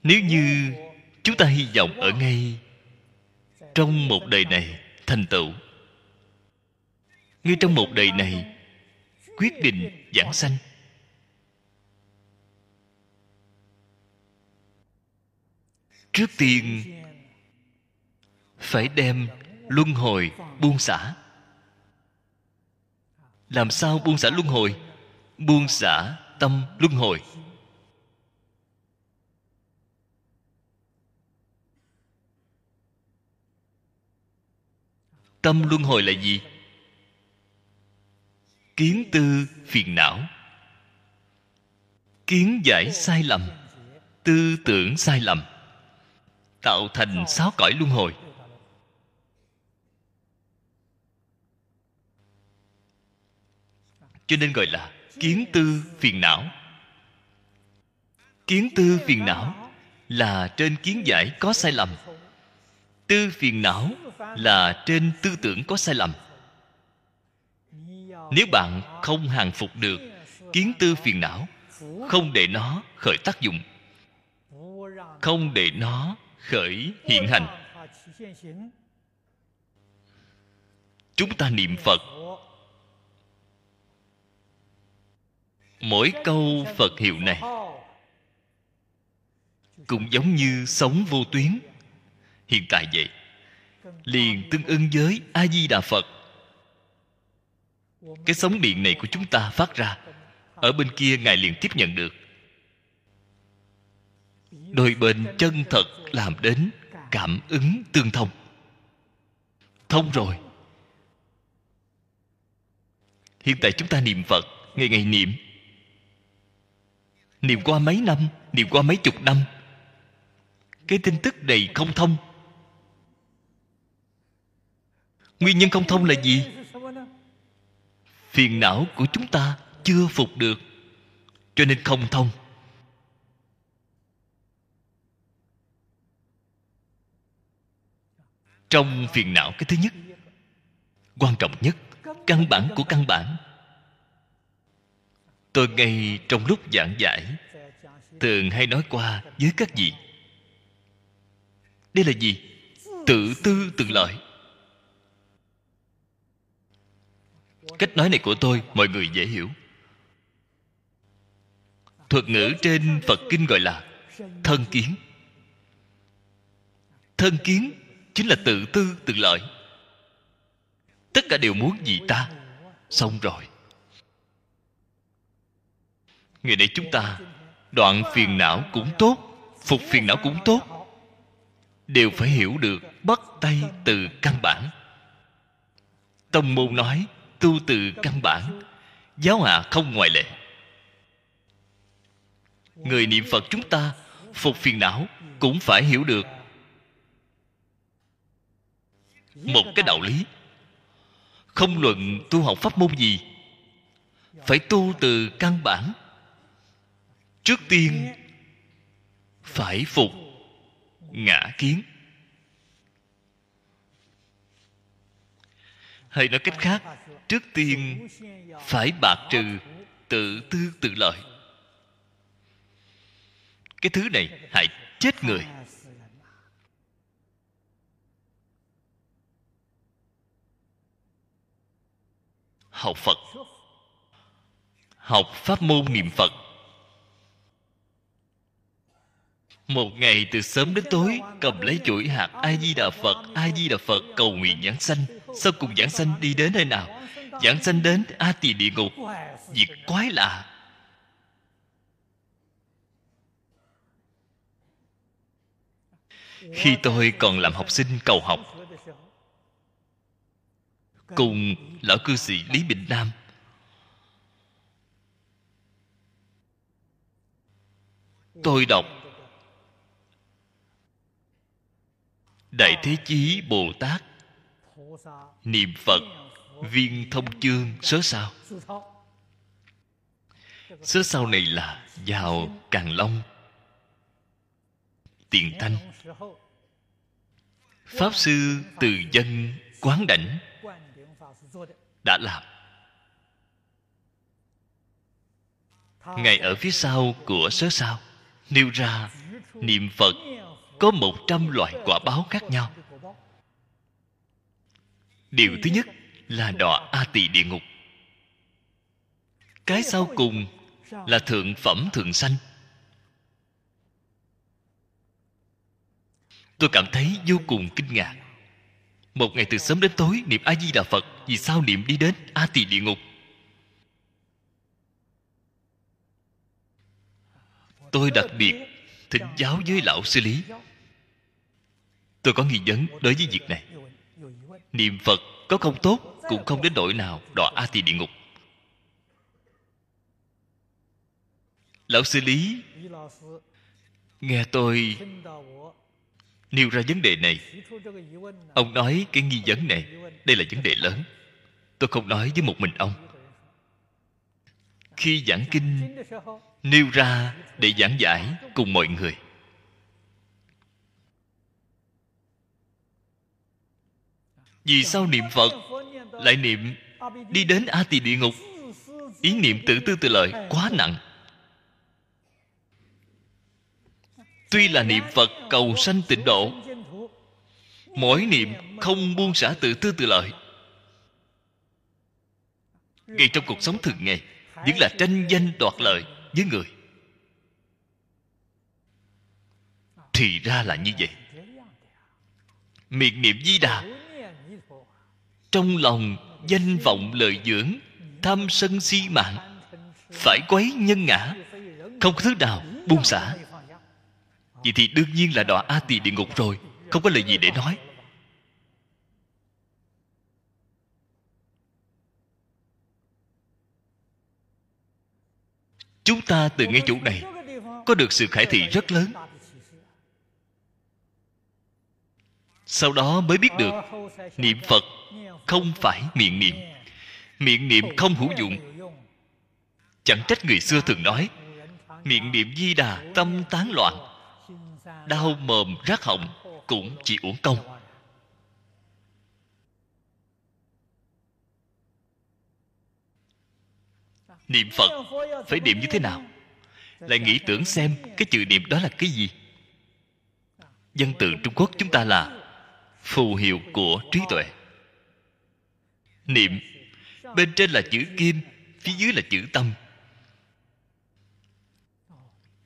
Speaker 2: Nếu như chúng ta hy vọng ở ngay trong một đời này thành tựu, ngay trong một đời này quyết định giảng sanh, trước tiên phải đem luân hồi buông xả. Làm sao buông xả luân hồi? Buông xả tâm luân hồi. Tâm luân hồi là gì? Kiến tư phiền não. Kiến giải sai lầm, tư tưởng sai lầm, tạo thành sáu cõi luân hồi. Cho nên gọi là kiến tư phiền não. Kiến tư phiền não là trên kiến giải có sai lầm. Tư phiền não là trên tư tưởng có sai lầm. Nếu bạn không hàng phục được kiến tư phiền não, không để nó khởi tác dụng, không để nó khởi hiện hành. Chúng ta niệm phật mỗi câu phật hiệu này cũng giống như sống vô tuyến. Hiện tại vậy, liền tương ưng với a di đà phật. Cái sóng điện này của chúng ta phát ra, ở bên kia ngài liền tiếp nhận được. Đôi bên chân thật làm đến cảm ứng tương thông. Thông rồi. Hiện tại chúng ta niệm phật, ngày ngày niệm niệm qua mấy năm, niệm qua mấy chục năm, cái tin tức này không thông. Nguyên nhân không thông là gì? Phiền não của chúng ta chưa phục được, cho nên không thông. Trong phiền não cái thứ nhất, quan trọng nhất, căn bản của căn bản tôi ngay trong lúc giảng giải, thường hay nói qua với các vị. Đây là gì? Tự tư tự lợi. Cách nói này của tôi, mọi người dễ hiểu. Thuật ngữ trên phật kinh gọi là thân kiến. Thân kiến chính là tự tư tự lợi. Tất cả đều muốn gì ta? Xong rồi ngày nay chúng ta, đoạn phiền não cũng tốt, phục phiền não cũng tốt. Đều phải hiểu được bắt tay từ căn bản. Tông môn nói, tu từ căn bản, giáo hạ không ngoại lệ. Người niệm phật chúng ta, phục phiền não cũng phải hiểu được. Một cái đạo lý, không luận tu học pháp môn gì, phải tu từ căn bản trước tiên, phải phục ngã kiến. Hay nói cách khác, trước tiên phải bạc trừ tự tư tự lợi. Cái thứ này hại chết người. Học phật. Học pháp môn niệm phật. Một ngày từ sớm đến tối, cầm lấy chuỗi hạt a di đà phật a di đà phật cầu nguyện giảng sanh. Sau cùng giảng sanh đi đến nơi nào? Giảng sanh đến a tỳ địa ngục. Việc quái lạ. Khi tôi còn làm học sinh cầu học, cùng lão cư sĩ lý bình nam, tôi đọc đại thế chí bồ tát niệm phật, viên thông chương, sớ sao. Sớ sau này là vào càng long. Tiền thanh. Pháp sư từ dân quán đảnh. Đã làm. Ngài ở phía sau của sớ sao, nêu ra niệm phật có một trăm loại quả báo khác nhau. Điều thứ nhất là đọa a tỳ địa ngục. Cái sau cùng là thượng phẩm thượng sanh. Tôi cảm thấy vô cùng kinh ngạc. Một ngày từ sớm đến tối, niệm a di đà phật, vì sao niệm đi đến a tỳ địa ngục? Tôi đặc biệt thỉnh giáo với lão sư lý tôi có nghi vấn đối với việc này. Niệm phật có không tốt, cũng không đến nỗi nào đọa a tỳ địa ngục. Lão sư lý, nghe tôi nêu ra vấn đề này, ông nói cái nghi vấn này, đây là vấn đề lớn. Tôi không nói với một mình ông. Khi giảng kinh, nêu ra để giảng giải cùng mọi người. vì sao niệm phật lại niệm đi đến a tỳ địa ngục? Ý niệm tự tư tự lợi quá nặng. Tuy là niệm phật cầu sanh tịnh độ, mỗi niệm không buông xả tự tư tự lợi. Ngay trong cuộc sống thường ngày vẫn là tranh danh đoạt lợi với người. Thì ra là như vậy. Miệng niệm di đà trong lòng danh vọng lợi dưỡng, tham sân si mạng, phải quấy nhân ngã, không có thứ nào buông xả. Vậy thì đương nhiên là đọa a tỳ địa ngục rồi, không có lời gì để nói. Chúng ta từ ngay chỗ này, có được sự khải thị rất lớn. Sau đó mới biết được, niệm phật không phải miệng niệm. Miệng niệm không hữu dụng. Chẳng trách người xưa thường nói, miệng niệm di đà tâm tán loạn. Đau mồm rát họng cũng chỉ uổng công. Niệm phật phải niệm như thế nào? Lại nghĩ tưởng xem cái chữ niệm đó là cái gì? Dân từ trung quốc chúng ta là phù hiệu của trí tuệ niệm. Bên trên là chữ kim, phía dưới là chữ tâm.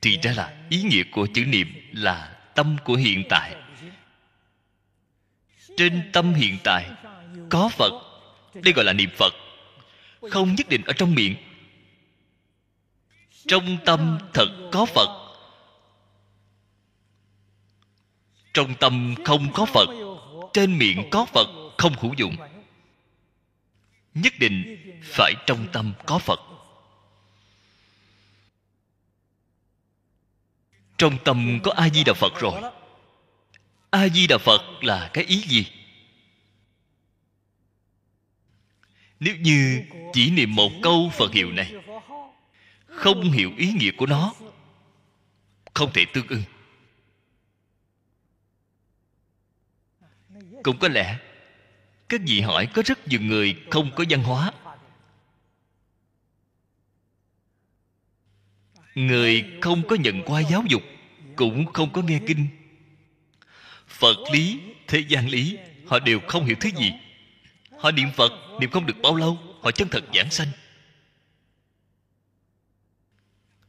Speaker 2: Thì ra là ý nghĩa của chữ niệm là tâm của hiện tại. Trên tâm hiện tại, có phật. Đây gọi là niệm phật. Không nhất định ở trong miệng. Trong tâm thật có phật. Trong tâm không có phật, trên miệng có phật, không hữu dụng nhất định phải trong tâm có phật. Trong tâm có a di đà phật rồi. A di đà phật là cái ý gì? Nếu như chỉ niệm một câu phật hiệu này, không hiểu ý nghĩa của nó, không thể tương ưng. Cũng có lẽ các vị hỏi có rất nhiều người không có văn hóa. Người không có nhận qua giáo dục cũng không có nghe kinh. Phật lý, thế gian lý, họ đều không hiểu thứ gì. Họ niệm phật niệm không được bao lâu, họ chân thật giảng sanh.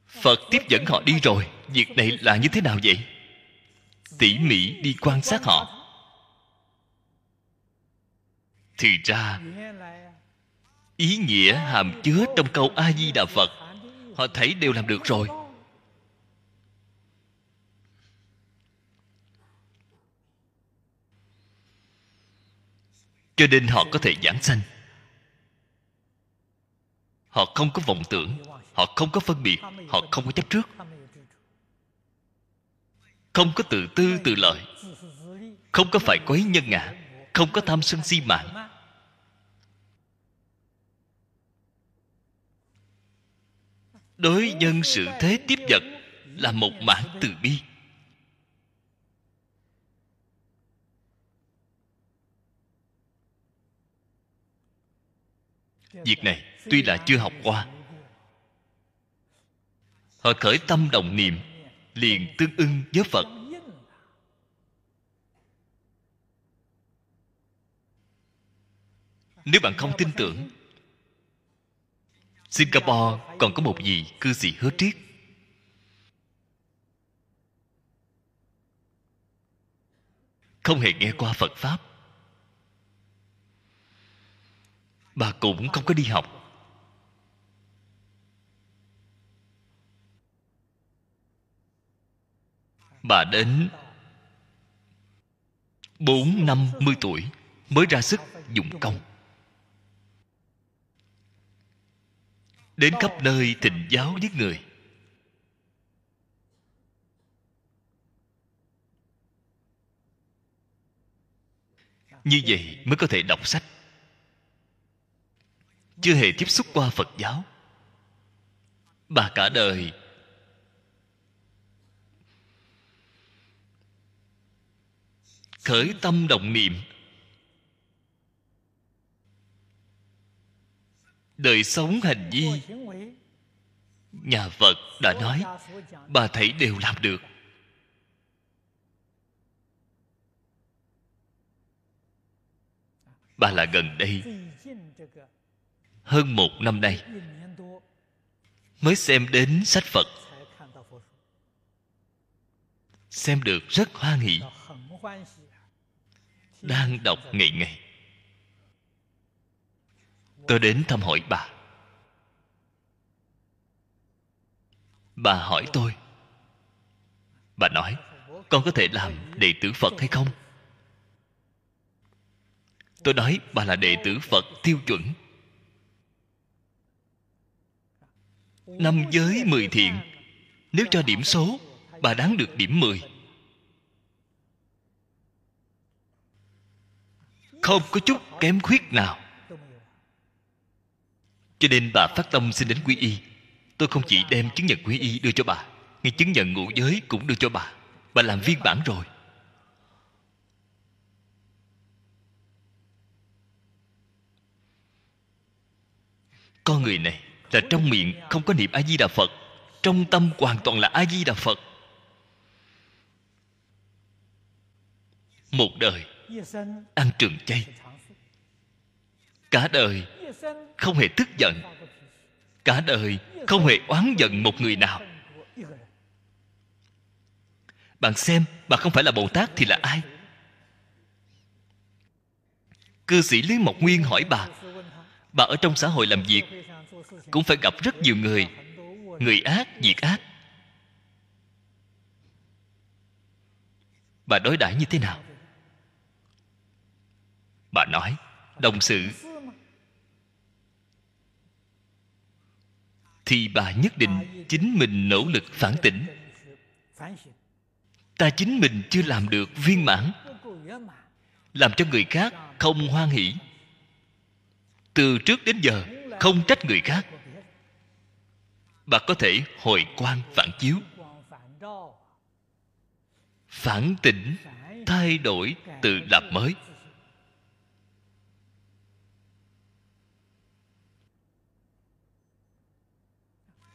Speaker 2: Phật tiếp dẫn họ đi rồi, việc này là như thế nào vậy? Tỉ mỉ đi quan sát họ thì ra, ý nghĩa hàm chứa trong câu a di đà phật, họ thấy đều làm được rồi. Cho nên họ có thể giảng sanh. Họ không có vọng tưởng, họ không có phân biệt, họ không có chấp trước. Không có tự tư, tự lợi. Không có phải quấy nhân ngã, không có tham sân si mạng. Đối nhân sự thế tiếp vật là một mãn từ bi. Việc này tuy là chưa học qua. Họ khởi tâm đồng niệm, liền tương ưng với phật. Nếu bạn không tin tưởng singapore còn có một vị cư sĩ hứa triết? Không hề nghe qua phật pháp. Bà cũng không có đi học. Bà đến bốn năm mươi tuổi mới ra sức dụng công. Đến khắp nơi thịnh giáo giết người. Như vậy mới có thể đọc sách. Chưa hề tiếp xúc qua phật giáo. Bà cả đời, khởi tâm động niệm. Đời sống hành vi. Nhà phật đã nói, bà thấy đều làm được. Bà là gần đây. Hơn một năm nay, mới xem đến sách phật. Xem được rất hoan hỷ đang đọc ngày ngày tôi đến thăm hỏi bà. Bà hỏi tôi. Bà nói, con có thể làm đệ tử phật hay không? Tôi nói, bà là đệ tử phật tiêu chuẩn. Năm giới mười thiện. Nếu cho điểm số, bà đáng được điểm mười. Không có chút kém khuyết nào cho nên bà phát tâm xin đến quy y. Tôi không chỉ đem chứng nhận quy y đưa cho bà ngay chứng nhận ngũ giới cũng đưa cho bà. Bà làm viên bản rồi. Con người này là trong miệng không có niệm a di đà phật, trong tâm hoàn toàn là a di đà phật. Một đời, ăn trường chay cả đời không hề tức giận. Cả đời không hề oán giận một người nào. Bạn xem, bà không phải là bồ tát thì là ai? Cư sĩ lý mộc nguyên hỏi bà bà ở trong xã hội làm việc, cũng phải gặp rất nhiều người người ác, việc ác. Bà đối đãi như thế nào? Bà nói, đồng sự thì bà nhất định chính mình nỗ lực phản tỉnh. Ta chính mình chưa làm được viên mãn, làm cho người khác không hoan hỷ. Từ trước đến giờ, không trách người khác. Bà có thể hồi quan phản chiếu. Phản tỉnh, thay đổi tự lập mới.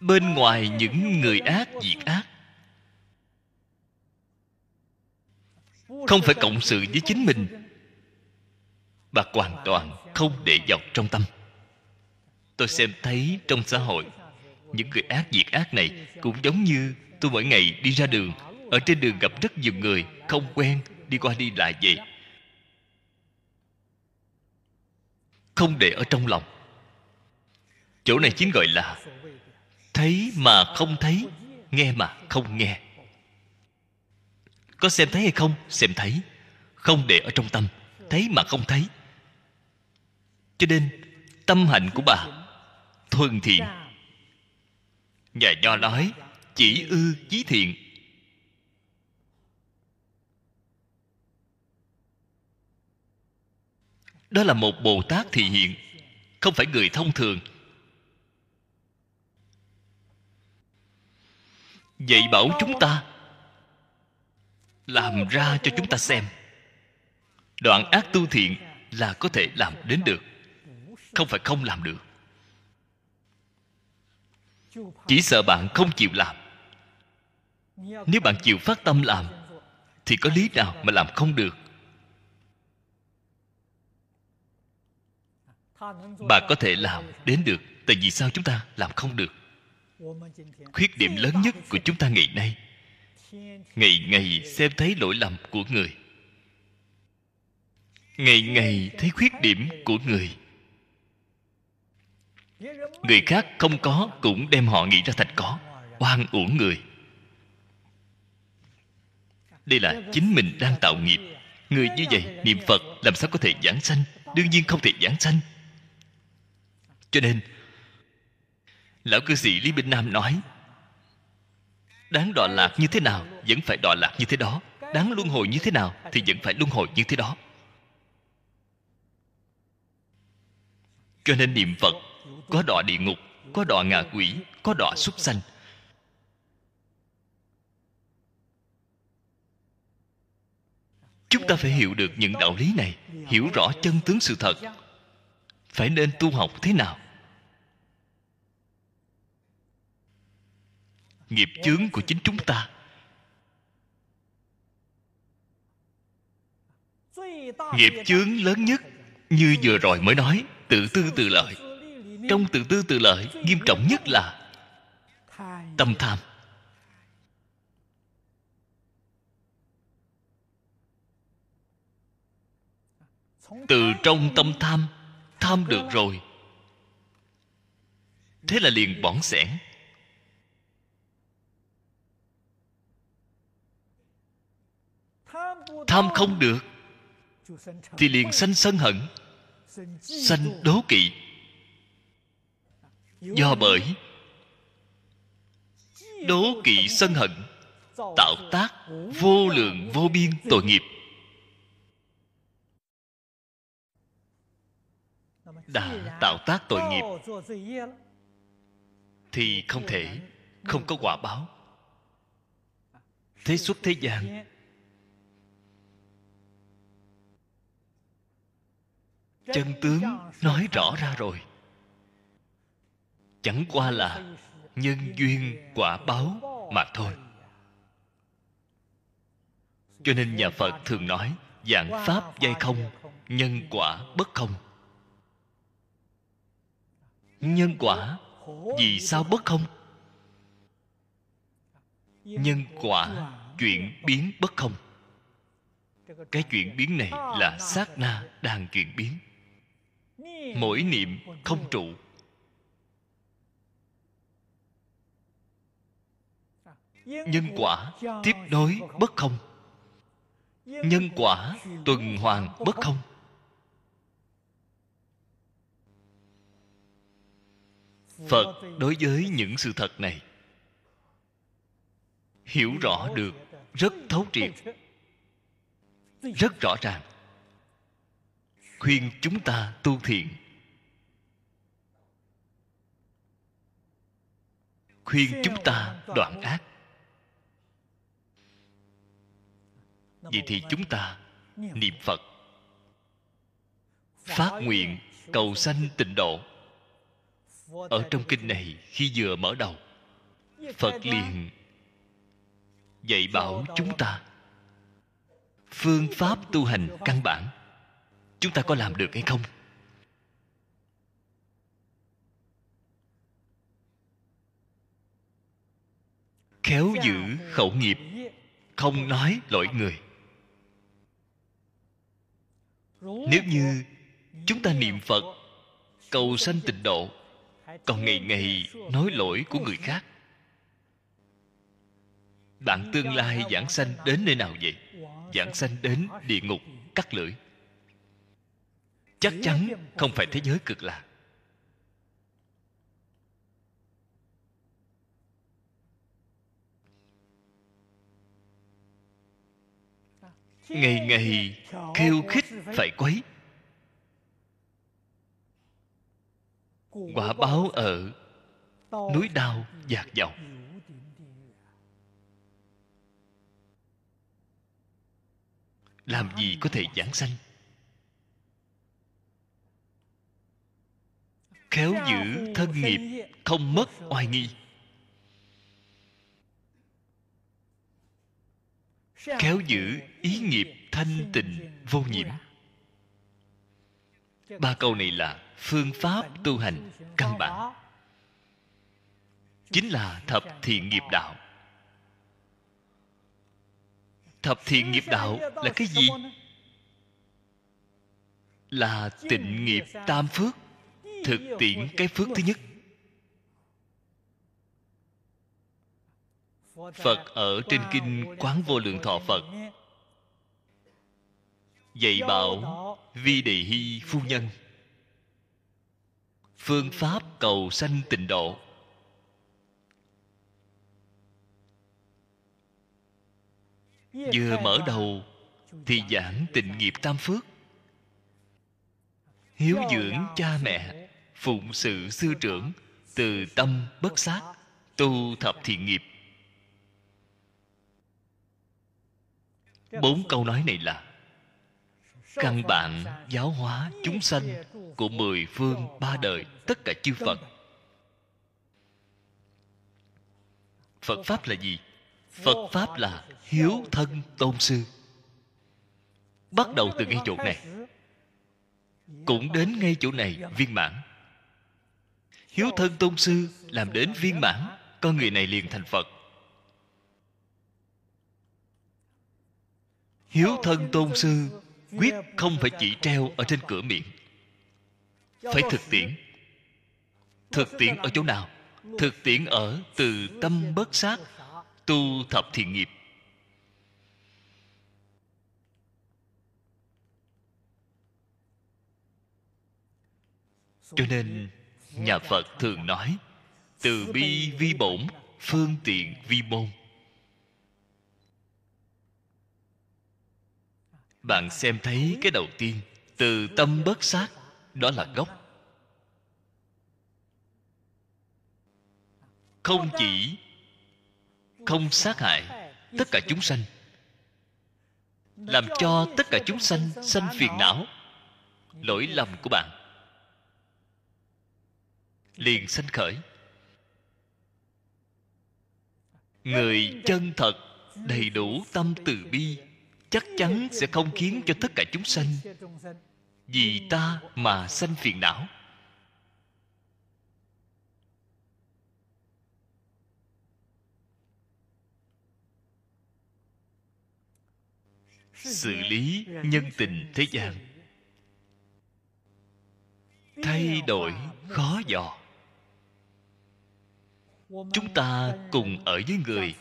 Speaker 2: Bên ngoài những người ác, diệt ác. Không phải cộng sự với chính mình bà hoàn toàn không để dọc trong tâm. Tôi xem thấy trong xã hội, những người ác, diệt ác này cũng giống như tôi mỗi ngày đi ra đường. Ở trên đường gặp rất nhiều người không quen, đi qua đi lại vậy. Không để ở trong lòng. Chỗ này chính gọi là thấy mà không thấy, nghe mà không nghe. Có xem thấy hay không? Xem thấy. Không để ở trong tâm. Thấy mà không thấy. Cho nên, tâm hạnh của bà, thuần thiện. Nhà nho nói, chỉ ư chí thiện. Đó là một bồ tát thị hiện, không phải người thông thường. Dạy bảo chúng ta. Làm ra cho chúng ta xem. Đoạn ác tu thiện là có thể làm đến được. Không phải không làm được. Chỉ sợ bạn không chịu làm. Nếu bạn chịu phát tâm làm, thì có lý nào mà làm không được? Bà có thể làm đến được, tại vì sao chúng ta làm không được? Khuyết điểm lớn nhất của chúng ta ngày nay. Ngày ngày xem thấy lỗi lầm của người. Ngày ngày thấy khuyết điểm của người. Người khác không có cũng đem họ nghĩ ra thành có. Oan uổng người. Đây là chính mình đang tạo nghiệp. Người như vậy niệm phật làm sao có thể giảng sanh? Đương nhiên không thể giảng sanh. Cho nên lão cư sĩ lý bình nam nói, đáng đọa lạc như thế nào vẫn phải đọa lạc như thế đó. Đáng luân hồi như thế nào thì vẫn phải luân hồi như thế đó. Cho nên niệm phật có đọa địa ngục, có đọa ngạ quỷ, có đọa súc sanh. Chúng ta phải hiểu được những đạo lý này, hiểu rõ chân tướng sự thật. Phải nên tu học thế nào? Nghiệp chướng của chính chúng ta. Nghiệp chướng lớn nhất, như vừa rồi mới nói, tự tư tự lợi. Trong tự tư tự lợi, nghiêm trọng nhất là tâm tham. Từ trong tâm tham tham được rồi. Thế là liền bỏng sẻn. Tham không được, thì liền sanh sân hận, sanh đố kỵ. Do bởi đố kỵ sân hận, tạo tác vô lượng vô biên tội nghiệp. Đã tạo tác tội nghiệp, thì không thể, không có quả báo. Thế xuất thế gian chân tướng nói rõ ra rồi. Chẳng qua là nhân duyên quả báo mà thôi. Cho nên nhà phật thường nói dạng pháp giai không, nhân quả bất không. Nhân quả vì sao bất không? Nhân quả chuyển biến bất không. Cái chuyển biến này là sát na đang chuyển biến mỗi niệm không trụ. Nhân quả tiếp nối bất không. Nhân quả tuần hoàn bất không. Phật đối với những sự thật này, hiểu rõ được, rất thấu triệt, rất rõ ràng khuyên chúng ta tu thiện khuyên chúng ta đoạn ác. Vậy thì chúng ta niệm phật. Phát nguyện cầu sanh tịnh độ. Ở trong kinh này khi vừa mở đầu, phật liền dạy bảo chúng ta phương pháp tu hành căn bản chúng ta có làm được hay không? Khéo giữ khẩu nghiệp, không nói lỗi người. Nếu như chúng ta niệm phật, cầu sanh tịnh độ, còn ngày ngày nói lỗi của người khác, bạn tương lai giảng sanh đến nơi nào vậy? Giảng sanh đến địa ngục cắt lưỡi chắc chắn không phải thế giới cực lạc. Ngày ngày khiêu khích phải quấy. Quả báo ở núi đau dạt dọc. Làm gì có thể giảng sanh? Khéo giữ thân nghiệp không mất oai nghi. Khéo giữ ý nghiệp thanh tịnh vô nhiễm ba câu này là phương pháp tu hành căn bản. chính là thập thiện nghiệp đạo. Thập thiện nghiệp đạo là cái gì? Là tịnh nghiệp tam phước thực tiễn cái phước thứ nhất. Phật ở trên kinh quán vô lượng thọ phật. Dạy bảo vi đề hy phu nhân. Phương pháp cầu sanh tịnh độ. Vừa mở đầu thì giảng tịnh nghiệp tam phước. Hiếu dưỡng cha mẹ phụng sự sư trưởng, từ tâm bất sát, tu thập thiện nghiệp. Bốn câu nói này là, căn bản giáo hóa chúng sanh của mười phương ba đời, tất cả chư phật. Phật pháp là gì? Phật pháp là hiếu thân tôn sư. Bắt đầu từ ngay chỗ này. Cũng đến ngay chỗ này viên mãn hiếu thân tôn sư làm đến viên mãn, con người này liền thành phật. Hiếu thân tôn sư quyết không phải chỉ treo ở trên cửa miệng. Phải thực tiễn. Thực tiễn ở chỗ nào? Thực tiễn ở từ tâm bất sát, tu thập thiện nghiệp. Cho nên nhà phật thường nói, từ bi vi bổn, phương tiện vi môn. Bạn xem thấy cái đầu tiên, từ tâm bất sát, đó là gốc. Không chỉ không sát hại tất cả chúng sanh, làm cho tất cả chúng sanh sanh phiền não, lỗi lầm của bạn liền sanh khởi. Người chân thật đầy đủ tâm từ bi chắc chắn sẽ không khiến cho tất cả chúng sanh vì ta mà sanh phiền não. Xử lý nhân tình thế gian. Thay đổi khó dò chúng ta cùng ở với người.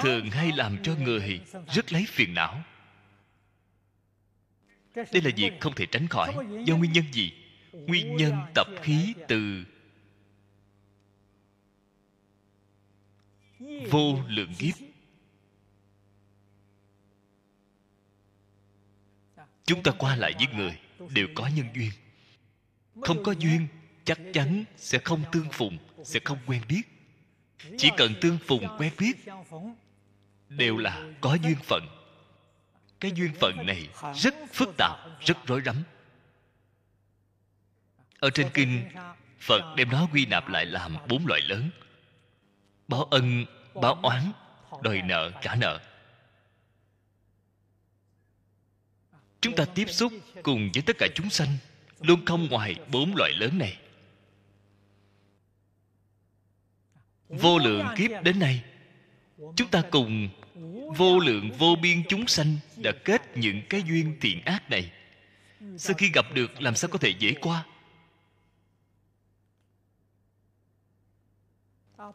Speaker 2: Thường hay làm cho người rất lấy phiền não. Đây là việc không thể tránh khỏi. Do nguyên nhân gì? Nguyên nhân tập khí từ vô lượng kiếp. Chúng ta qua lại với người, đều có nhân duyên. Không có duyên chắc chắn sẽ không tương phùng, sẽ không quen biết. Chỉ cần tương phùng quen biết, đều là có duyên phận. Cái duyên phận này rất phức tạp, rất rối rắm. Ở trên kinh, phật đem nó quy nạp lại làm bốn loại lớn. Báo ân, báo oán, đòi nợ, trả nợ. Chúng ta tiếp xúc cùng với tất cả chúng sanh, luôn không ngoài bốn loại lớn này. Vô lượng kiếp đến nay, chúng ta cùng vô lượng vô biên chúng sanh đã kết những cái duyên thiện ác này. Sau khi gặp được, làm sao có thể dễ qua?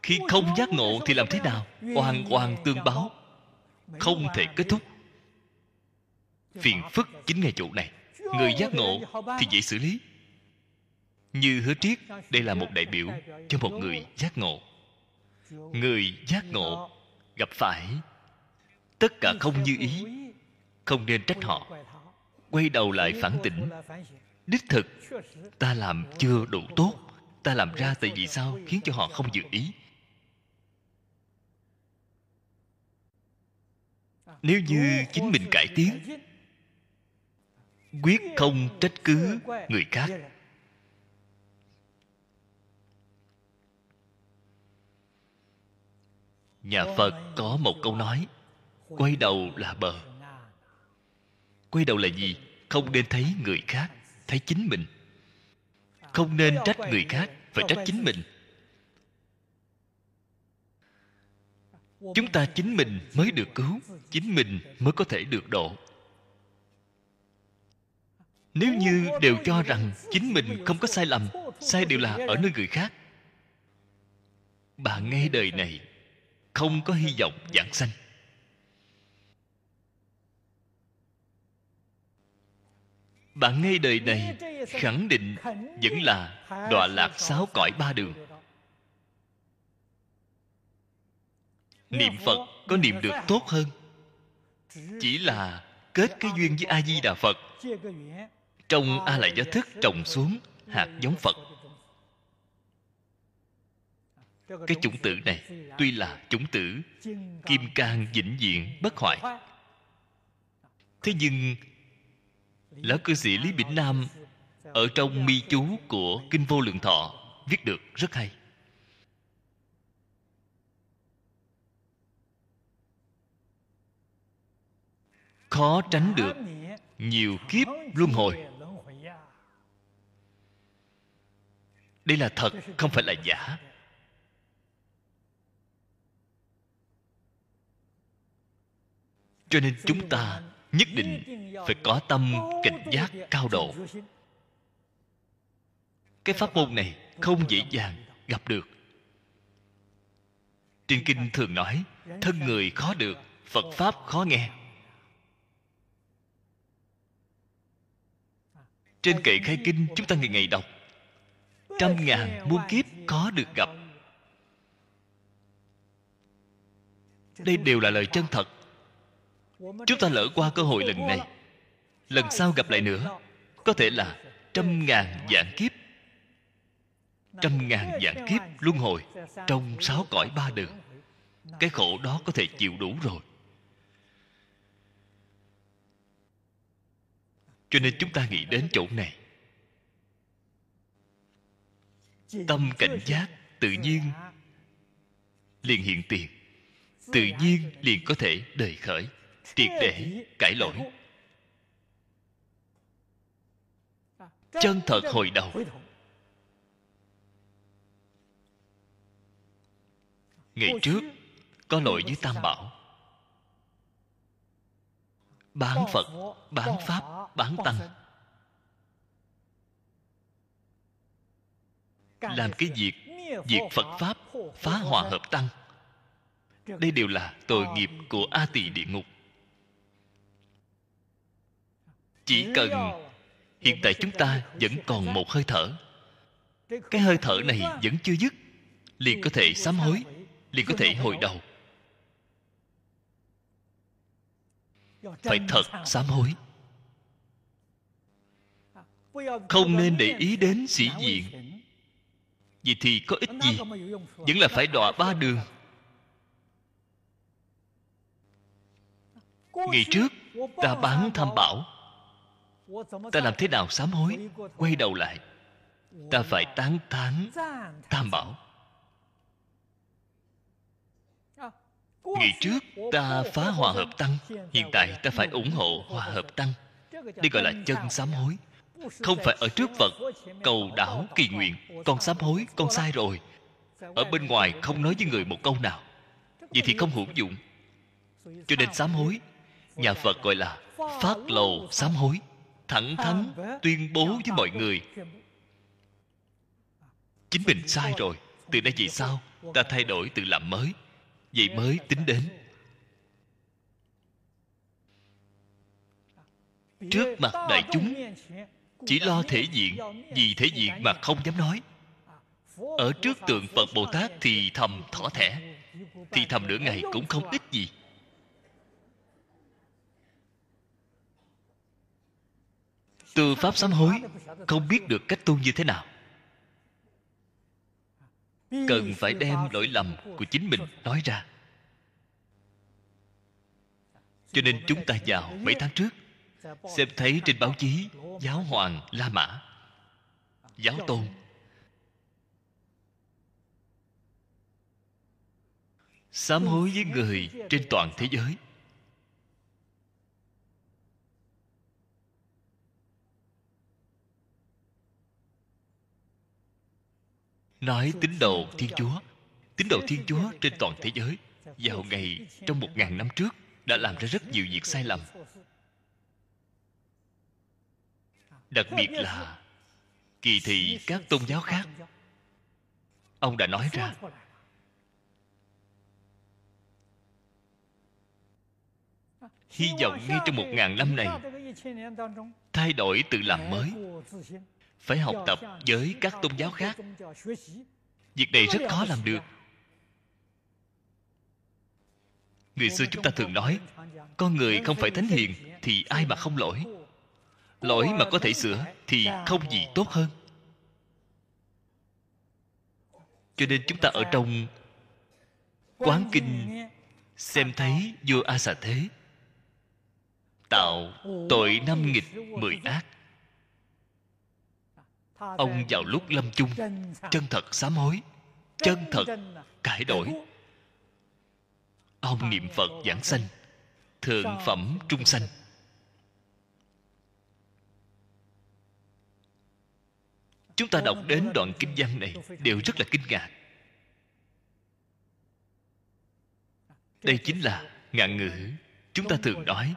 Speaker 2: Khi không giác ngộ thì làm thế nào? Hoàn hoàn tương báo, không thể kết thúc. Phiền phức chính ngay chỗ này. Người giác ngộ thì dễ xử lý. Như hứa triết, đây là một đại biểu cho một người giác ngộ người giác ngộ gặp phải. Tất cả không như ý, không nên trách họ. Quay đầu lại phản tỉnh. Đích thực, ta làm chưa đủ tốt. Ta làm ra tại vì sao khiến cho họ không dự ý. Nếu như chính mình cải tiến, quyết không trách cứ người khác nhà phật có một câu nói, quay đầu là bờ. Quay đầu là gì? Không nên thấy người khác, thấy chính mình. Không nên trách người khác, phải trách chính mình. Chúng ta chính mình mới được cứu, chính mình mới có thể được độ. Nếu như đều cho rằng chính mình không có sai lầm, sai đều là ở nơi người khác. Bạn nghe đời này không có hy vọng giảng sanh. Bạn ngay đời này khẳng định vẫn là đọa lạc sáu cõi ba đường. Niệm phật có niệm được tốt hơn. Chỉ là kết cái duyên với a di đà phật. Trong a lại gia thức trồng xuống hạt giống phật cái chủng tử này tuy là chủng tử kim cang vĩnh viễn bất hoại. Thế nhưng lão cư sĩ lý bỉnh nam ở trong mi chú của kinh vô lượng thọ viết được rất hay. Khó tránh được nhiều kiếp luân hồi. Đây là thật không phải là giả cho nên chúng ta nhất định phải có tâm cảnh giác cao độ. Cái pháp môn này không dễ dàng gặp được. Trên kinh thường nói, thân người khó được, phật pháp khó nghe. Trên kệ khai kinh, chúng ta ngày ngày đọc, trăm ngàn muôn kiếp khó được gặp. Đây đều là lời chân thật chúng ta lỡ qua cơ hội lần này. Lần sau gặp lại nữa, có thể là trăm ngàn vạn kiếp. Trăm ngàn vạn kiếp luân hồi trong sáu cõi ba đường. Cái khổ đó có thể chịu đủ rồi. Cho nên chúng ta nghĩ đến chỗ này. Tâm cảnh giác tự nhiên liền hiện tiền. Tự nhiên liền có thể đời khởi triệt để cải lỗi. Chân thật hồi đầu. Ngày trước, có lỗi với tam bảo. Bán phật, bán pháp, bán tăng. Làm cái việc diệt phật pháp, phá hòa hợp tăng. Đây đều là tội nghiệp của a tỳ địa ngục. Chỉ cần hiện tại chúng ta vẫn còn một hơi thở. Cái hơi thở này vẫn chưa dứt. Liền có thể sám hối liền có thể hồi đầu. Phải thật sám hối. Không nên để ý đến sĩ diện. Vì thì có ích gì? Vẫn là phải đọa ba đường. Ngày trước ta bán tham bảo ta làm thế nào sám hối? Quay đầu lại. Ta phải tán thán tam bảo. Ngày trước ta phá hòa hợp tăng. Hiện tại ta phải ủng hộ hòa hợp tăng. Đây gọi là chân sám hối. Không phải ở trước phật. Cầu đảo kỳ nguyện. Con sám hối, con sai rồi. Ở bên ngoài không nói với người một câu nào. Vậy thì không hữu dụng. Cho nên sám hối, nhà phật gọi là phát lầu sám hối thẳng thắn tuyên bố với mọi người. chính mình sai rồi. Từ đây về sau ta thay đổi tự làm mới. Vậy mới tính đến. Trước mặt đại chúng chỉ lo thể diện vì thể diện mà không dám nói. Ở trước tượng phật bồ tát thì thầm thỏ thẻ. Thì thầm nửa ngày cũng không ích gì tư pháp sám hối, không biết được cách tu như thế nào. Cần phải đem lỗi lầm của chính mình nói ra. Cho nên chúng ta vào mấy tháng trước, xem thấy trên báo chí giáo hoàng la mã, giáo tôn. Sám hối với người trên toàn thế giới. Nói tín đồ thiên chúa. Tín đồ thiên chúa trên toàn thế giới. Vào ngày trong một ngàn năm trước đã làm ra rất nhiều việc sai lầm. Đặc biệt là kỳ thị các tôn giáo khác. Ông đã nói ra hy vọng ngay trong một ngàn năm này thay đổi tự làm mới phải học tập với các tôn giáo khác. Việc này rất khó làm được. Người xưa chúng ta thường nói, con người không phải thánh hiền thì ai mà không lỗi? Lỗi mà có thể sửa thì không gì tốt hơn. Cho nên chúng ta ở trong quán kinh xem thấy vua a xà thế tạo tội năm nghịch mười ác ông vào lúc lâm chung, chân thật sám hối, chân thật cải đổi. Ông niệm phật giảng sanh thượng phẩm trung sanh. Chúng ta đọc đến đoạn kinh văn này đều rất là kinh ngạc. Đây chính là ngạn ngữ chúng ta thường nói,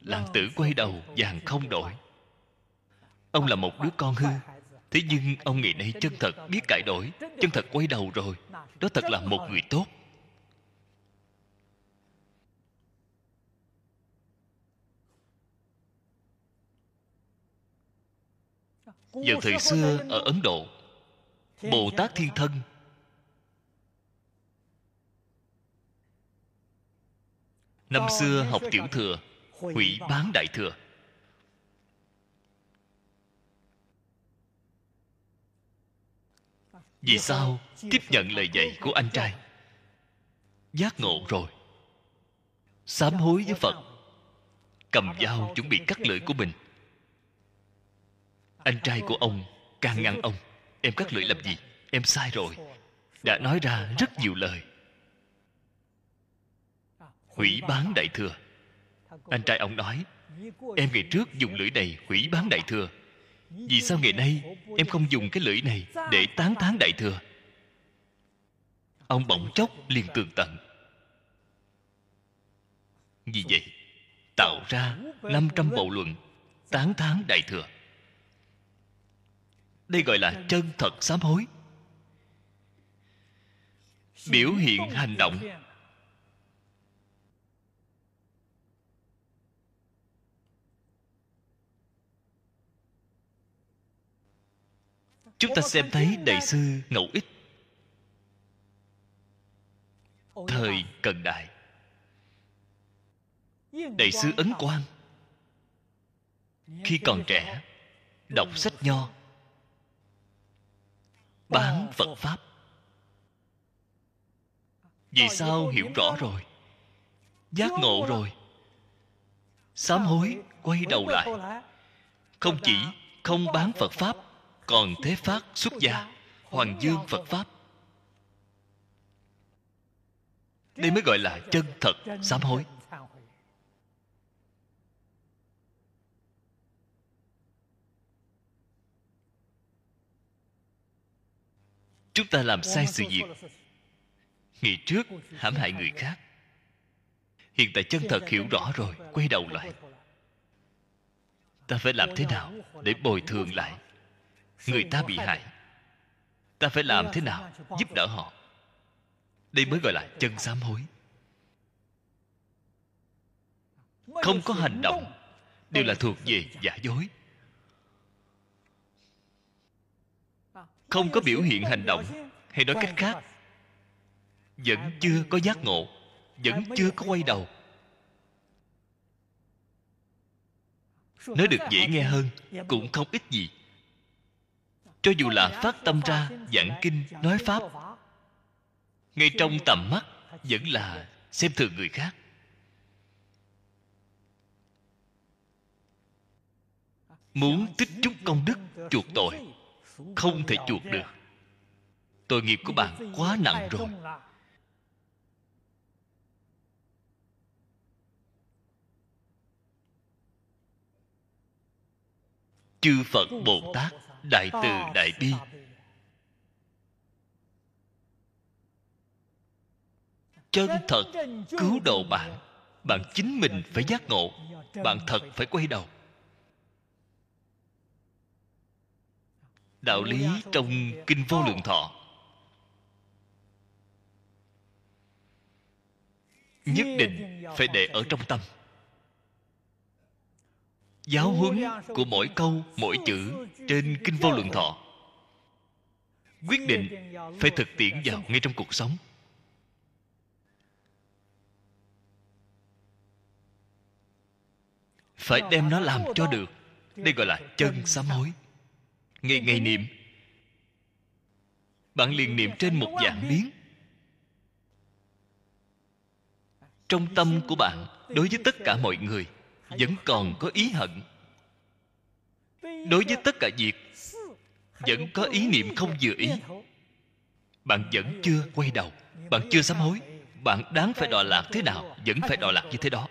Speaker 2: làng tử quay đầu vàng không đổi. Ông là một đứa con hư thế nhưng ông ngày nay chân thật, biết cải đổi, chân thật quay đầu rồi. Đó thật là một người tốt. Vào thời xưa, ở ấn độ bồ tát thiên thân, năm xưa học tiểu thừa, hủy bán đại thừa. Vì sao? Tiếp nhận lời dạy của anh trai. Giác ngộ rồi. Sám hối với phật. Cầm dao chuẩn bị cắt lưỡi của mình. Anh trai của ông càng ngăn ông. Em cắt lưỡi làm gì? Em sai rồi. Đã nói ra rất nhiều lời. Hủy bán đại thừa. Anh trai ông nói, em ngày trước dùng lưỡi này hủy bán đại thừa vì sao ngày nay em không dùng cái lưỡi này để tán thán đại thừa? Ông bỗng chốc liền tường tận. Vì vậy, tạo ra 500 bộ luận tán thán đại thừa. Đây gọi là chân thật sám hối. Biểu hiện hành động chúng ta xem thấy đại sư ngẫu ích. Thời cận đại. Đại sư ấn quang. Khi còn trẻ, đọc sách nho, bán phật pháp. Vì sao hiểu rõ rồi? Giác ngộ rồi. Sám hối quay đầu lại. Không chỉ không bán phật pháp còn thế phát xuất gia, hoàng dương phật pháp. Đây mới gọi là chân thật sám hối. Chúng ta làm sai sự việc. Ngày trước, hãm hại người khác. Hiện tại chân thật hiểu rõ rồi, quay đầu lại. Ta phải làm thế nào để bồi thường lại? Người ta bị hại. ta phải làm thế nào giúp đỡ họ? Đây mới gọi là chân sám hối. Không có hành động. Đều là thuộc về giả dối. Không có biểu hiện hành động hay nói cách khác. vẫn chưa có giác ngộ. Vẫn chưa có quay đầu. Nói được dễ nghe hơn cũng không ít gì cho dù là phát tâm ra, giảng kinh, nói pháp, ngay trong tầm mắt vẫn là xem thường người khác. Muốn tích chút công đức chuộc tội, không thể chuộc được. Tội nghiệp của bạn quá nặng rồi. Chư phật bồ tát đại từ đại bi. chân thật cứu độ bạn. Bạn chính mình phải giác ngộ. Bạn thật phải quay đầu. Đạo lý trong kinh vô lượng thọ. Nhất định phải để ở trong tâm giáo huấn của mỗi câu, mỗi chữ trên kinh vô lượng thọ. Quyết định phải thực tiễn vào ngay trong cuộc sống. Phải đem nó làm cho được. Đây gọi là chân sám hối. Ngày ngày niệm. Bạn liền niệm trên một dạng biến trong tâm của bạn, đối với tất cả mọi người vẫn còn có ý hận. Đối với tất cả việc, vẫn có ý niệm không vừa ý. Bạn vẫn chưa quay đầu, bạn chưa sám hối. Bạn đáng phải đọa lạc thế nào, vẫn phải đọa lạc như thế đó.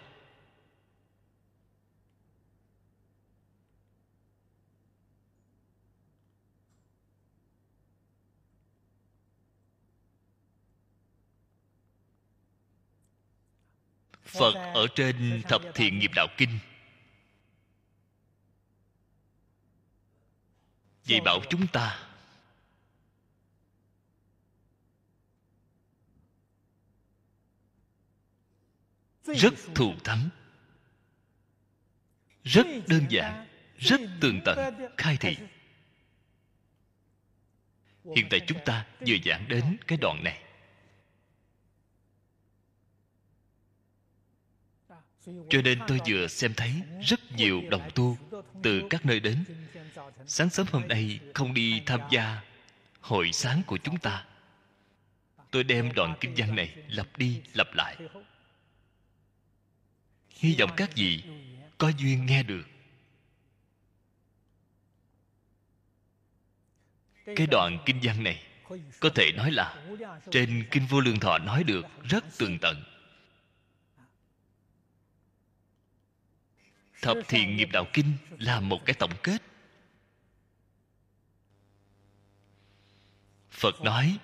Speaker 2: Phật ở trên thập thiện nghiệp đạo kinh. Dạy bảo chúng ta. Rất thù thắng. Rất đơn giản, rất tường tận, khai thị. Hiện tại chúng ta vừa giảng đến cái đoạn này. Cho nên tôi vừa xem thấy rất nhiều đồng tu từ các nơi đến. Sáng sớm hôm nay không đi tham gia hội sáng của chúng ta. Tôi đem đoạn kinh văn này lặp đi lặp lại. Hy vọng các vị có duyên nghe được. Cái đoạn kinh văn này có thể nói là trên kinh vô lượng thọ nói được rất tường tận. Thập thiện nghiệp đạo kinh là một cái tổng kết. Phật nói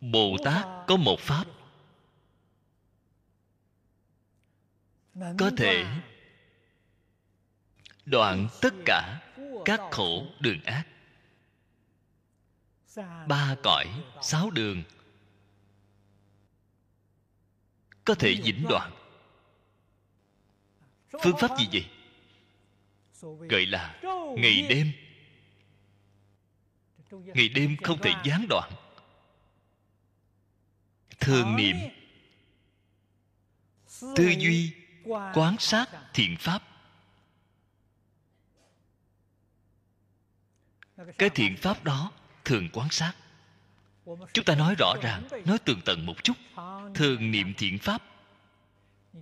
Speaker 2: bồ tát có một pháp. Có thể đoạn tất cả các khổ đường ác. Ba cõi, sáu đường. Có thể dĩnh đoạn phương pháp gì vậy? Gọi là ngày đêm. Ngày đêm không thể gián đoạn. Thường niệm. Tư duy, quán sát thiện pháp. Cái thiện pháp đó thường quan sát. Chúng ta nói rõ ràng, nói tường tận một chút. Thường niệm thiện pháp,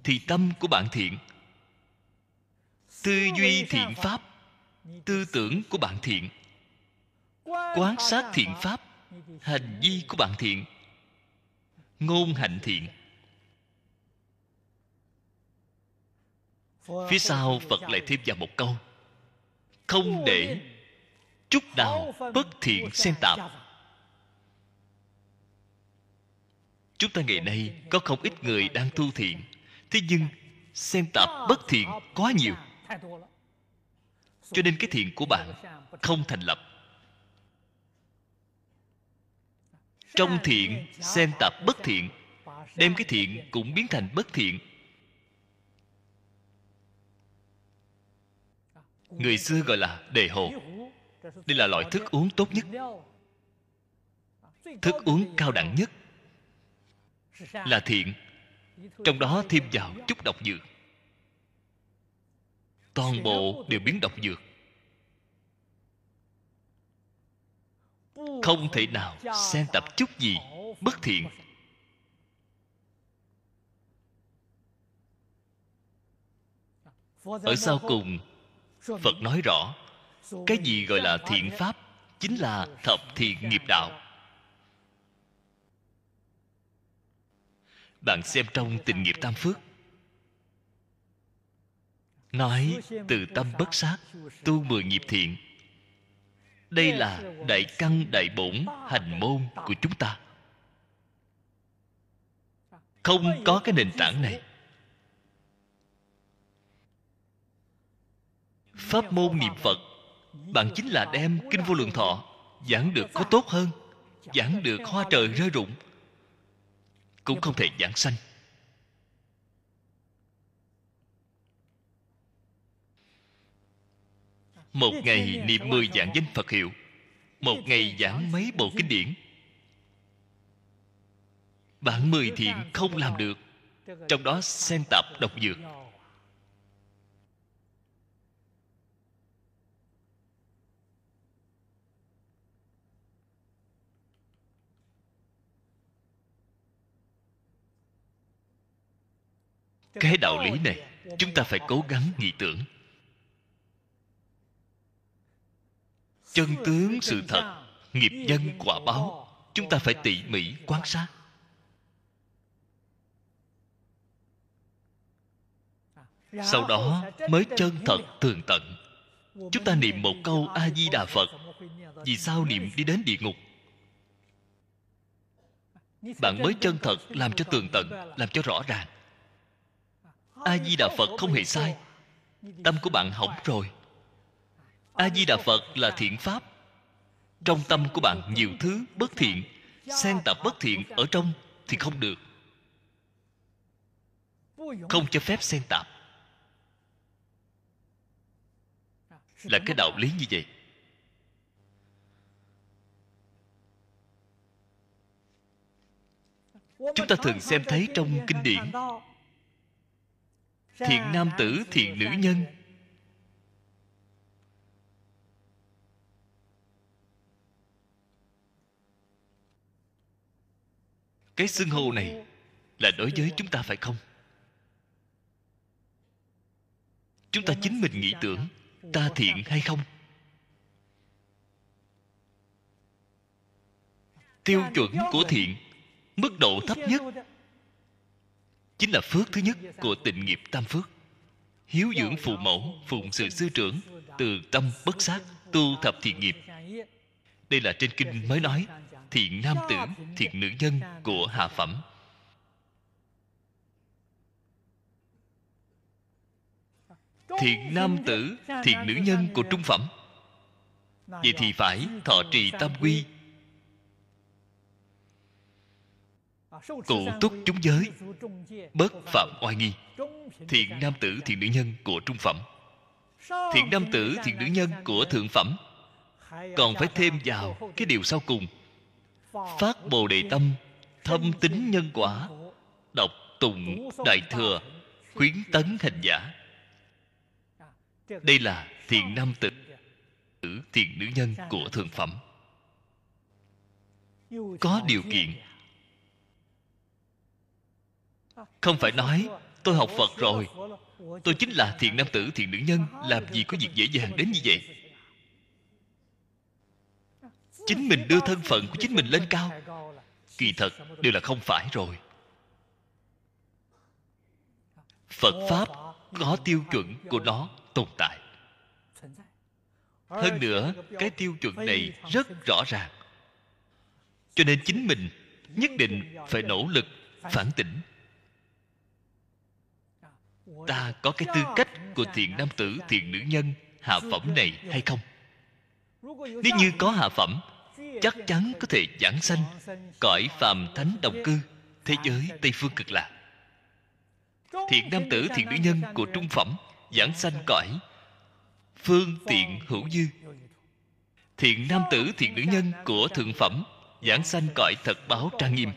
Speaker 2: thì tâm của bạn thiện tư duy thiện pháp, tư tưởng của bạn thiện. Quán sát thiện pháp, hành vi của bạn thiện. Ngôn hạnh thiện. Phía sau phật lại thêm vào một câu. Không để chút nào bất thiện xen tạp. Chúng ta ngày nay có không ít người đang tu thiện, thế nhưng xen tạp bất thiện quá nhiều cho nên cái thiện của bạn không thành lập. trong thiện xen tạp bất thiện đem cái thiện cũng biến thành bất thiện. Người xưa gọi là đề hồ. đây là loại thức uống tốt nhất. thức uống cao đẳng nhất. là thiện. trong đó thêm vào chút độc dược toàn bộ đều biến độc dược. Không thể nào xen tập chút gì bất thiện. ở sau cùng phật nói rõ cái gì gọi là thiện pháp chính là thập thiện nghiệp đạo. bạn xem trong tình nghiệp tam phước nói, từ tâm bất sát, tu mười nghiệp thiện. Đây là đại căn đại bổn hành môn của chúng ta. Không có cái nền tảng này. Pháp môn niệm phật, bạn chính là đem kinh vô lượng thọ giảng được có tốt hơn, giảng được hoa trời rơi rụng, cũng không thể giảng sanh. Một ngày niệm mười dạng danh phật hiệu. Một ngày giảng mấy bộ kinh điển. Bạn mười thiện không làm được. trong đó xen tạp độc dược. Cái đạo lý này chúng ta phải cố gắng nghĩ tưởng chân tướng sự thật nghiệp nhân quả báo chúng ta phải tỉ mỉ quan sát. sau đó mới chân thật tường tận. Chúng ta niệm một câu a di đà phật vì sao niệm đi đến địa ngục? Bạn mới chân thật làm cho tường tận làm cho rõ ràng. A di đà phật không hề sai. tâm của bạn hỏng rồi a di đà phật là thiện pháp. Trong tâm của bạn nhiều thứ bất thiện, xen tạp bất thiện ở trong thì không được. Không cho phép xen tạp là cái đạo lý như vậy. Chúng ta thường xem thấy trong kinh điển, thiện nam tử, thiện nữ nhân cái xưng hô này là đối với chúng ta phải không? Chúng ta chính mình nghĩ tưởng ta thiện hay không? Tiêu chuẩn của thiện, mức độ thấp nhất chính là phước thứ nhất của tịnh nghiệp tam phước. Hiếu dưỡng phụ mẫu, phụng sự sư trưởng, từ tâm bất sát, tu thập thiện nghiệp. Đây là trên kinh mới nói thiện nam tử thiện nữ nhân của hạ phẩm. Thiện nam tử thiện nữ nhân của trung phẩm. Vậy thì phải thọ trì tam quy. Cụ túc chúng giới bất phạm oai nghi. thiện nam tử thiện nữ nhân của trung phẩm. Thiện nam tử thiện nữ nhân của thượng phẩm. còn phải thêm vào cái điều sau cùng phát bồ đề tâm, thâm tính nhân quả, đọc tụng đại thừa, khuyến tấn hành giả. Đây là thiện nam tử thiện nữ nhân của thượng phẩm. Có điều kiện. Không phải nói, tôi học phật rồi, tôi chính là thiện nam tử thiện nữ nhân, làm gì có việc dễ dàng đến như vậy? Chính mình đưa thân phận của chính mình lên cao. Kỳ thật, đều là không phải rồi. Phật pháp có tiêu chuẩn của nó tồn tại. Hơn nữa, cái tiêu chuẩn này rất rõ ràng. Cho nên chính mình nhất định phải nỗ lực, phản tỉnh. Ta có cái tư cách của thiện nam tử, thiện nữ nhân, hạ phẩm này hay không? Nếu như có hạ phẩm chắc chắn có thể giảng sanh, cõi phàm thánh đồng cư, thế giới tây phương cực lạc. Thiện nam tử, thiện nữ nhân của trung phẩm, giảng sanh cõi, phương tiện hữu dư. Thiện nam tử, thiện nữ nhân của thượng phẩm, giảng sanh cõi thật báo trang nghiêm.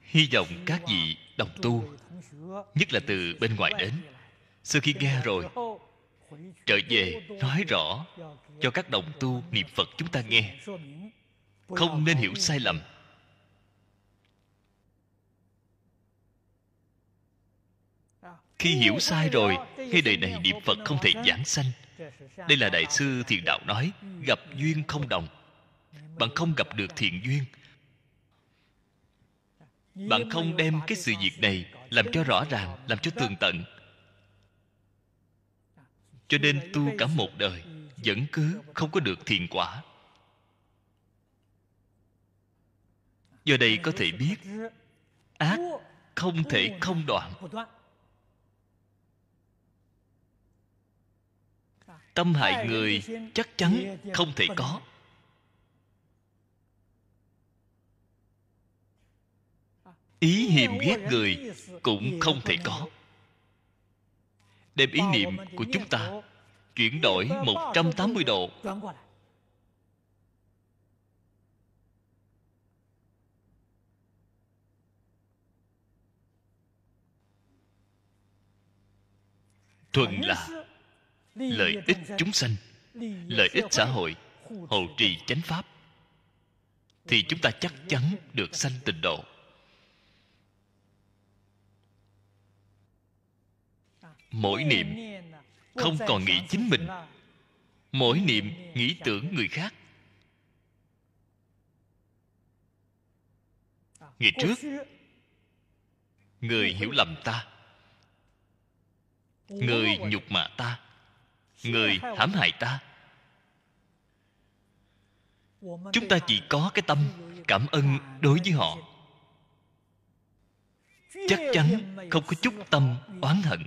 Speaker 2: Hy vọng các vị đồng tu, nhất là từ bên ngoài đến sau khi nghe rồi, trở về, nói rõ cho các đồng tu niệm phật chúng ta nghe. Không nên hiểu sai lầm. Khi hiểu sai rồi ngay đời này niệm phật không thể giảng sanh. Đây là đại sư thiền đạo nói, gặp duyên không đồng. Bạn không gặp được thiện duyên. Bạn không đem cái sự việc này làm cho rõ ràng, làm cho tường tận cho nên tu cả một đời, vẫn cứ không có được thiền quả. Do đây có thể biết, ác không thể không đoạn. Tâm hại người chắc chắn không thể có. Ý hiềm ghét người cũng không thể có đem ý niệm của chúng ta chuyển đổi 180 độ. Thuận là lợi ích chúng sanh lợi ích xã hội hộ trì chánh pháp. Thì chúng ta chắc chắn được sanh tịnh độ mỗi niệm, không còn nghĩ chính mình. Mỗi niệm nghĩ tưởng người khác. Ngày trước, người hiểu lầm ta. Người nhục mạ ta. Người hãm hại ta. Chúng ta chỉ có cái tâm cảm ơn đối với họ. Chắc chắn không có chút tâm oán hận.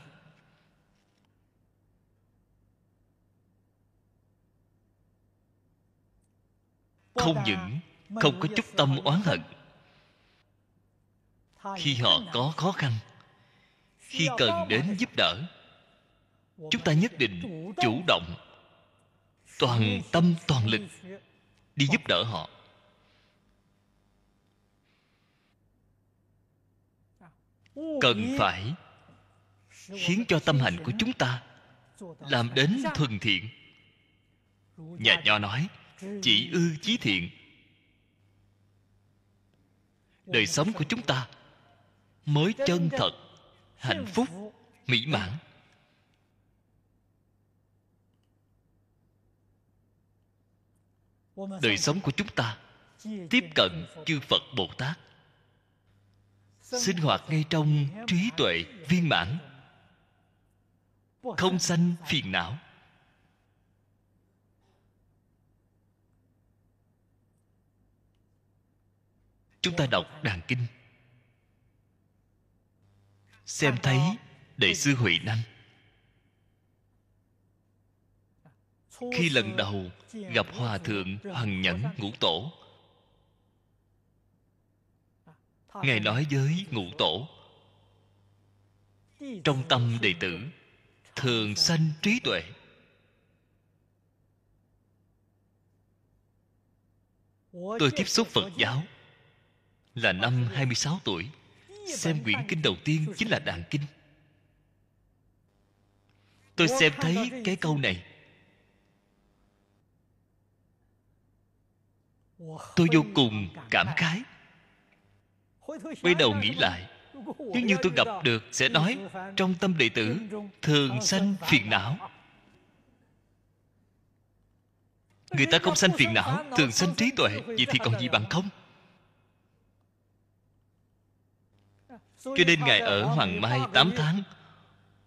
Speaker 2: Không những không có chút tâm oán hận, khi họ có khó khăn, khi cần đến giúp đỡ, chúng ta nhất định chủ động, toàn tâm toàn lực đi giúp đỡ họ. Cần phải khiến cho tâm hạnh của chúng ta làm đến thuần thiện. Nhà nho nói chỉ ư chí thiện. Đời sống của chúng ta mới chân thật, hạnh phúc, mỹ mãn. Đời sống của chúng ta tiếp cận chư phật bồ tát. Sinh hoạt ngay trong trí tuệ viên mãn. Không sanh phiền não. Chúng ta đọc đàn kinh. Xem thấy đệ sư huệ năng khi lần đầu gặp hòa thượng hoàng nhẫn ngũ tổ ngài nói với ngũ tổ trong tâm đệ tử thường sanh trí tuệ. Tôi tiếp xúc phật giáo là năm 26 tuổi. Xem quyển kinh đầu tiên chính là đàn kinh. Tôi xem thấy cái câu này. Tôi vô cùng cảm khái. Quay đầu nghĩ lại nếu như tôi gặp được sẽ nói, trong tâm đệ tử, thường sanh phiền não. Người ta không sanh phiền não, thường sanh trí tuệ, vậy thì còn gì bằng không? Cho nên ngài ở hoàng mai 8 tháng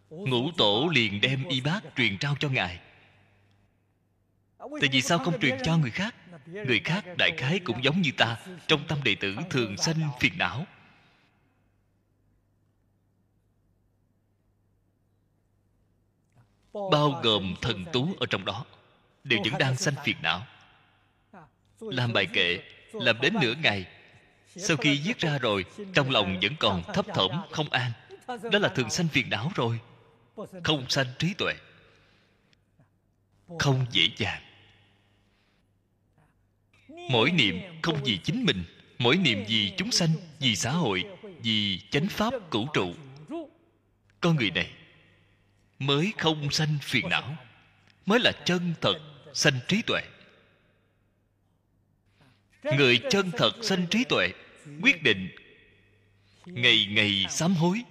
Speaker 2: ngũ tổ liền đem y bát truyền trao cho ngài. Tại vì sao không truyền cho người khác? người khác đại khái cũng giống như ta trong tâm đệ tử thường sanh phiền não. Bao gồm thần tú ở trong đó đều vẫn đang sanh phiền não. Làm bài kệ làm đến nửa ngày sau khi giết ra rồi, trong lòng vẫn còn thấp thỏm, không an. Đó là thường sanh phiền não rồi. Không sanh trí tuệ. Không dễ dàng. Mỗi niệm không vì chính mình, mỗi niệm vì chúng sanh, vì xã hội, vì chánh pháp cửu trụ. Con người này mới không sanh phiền não, mới là chân thật sanh trí tuệ người chân thật sanh trí tuệ, quyết định. Ngày ngày sám hối,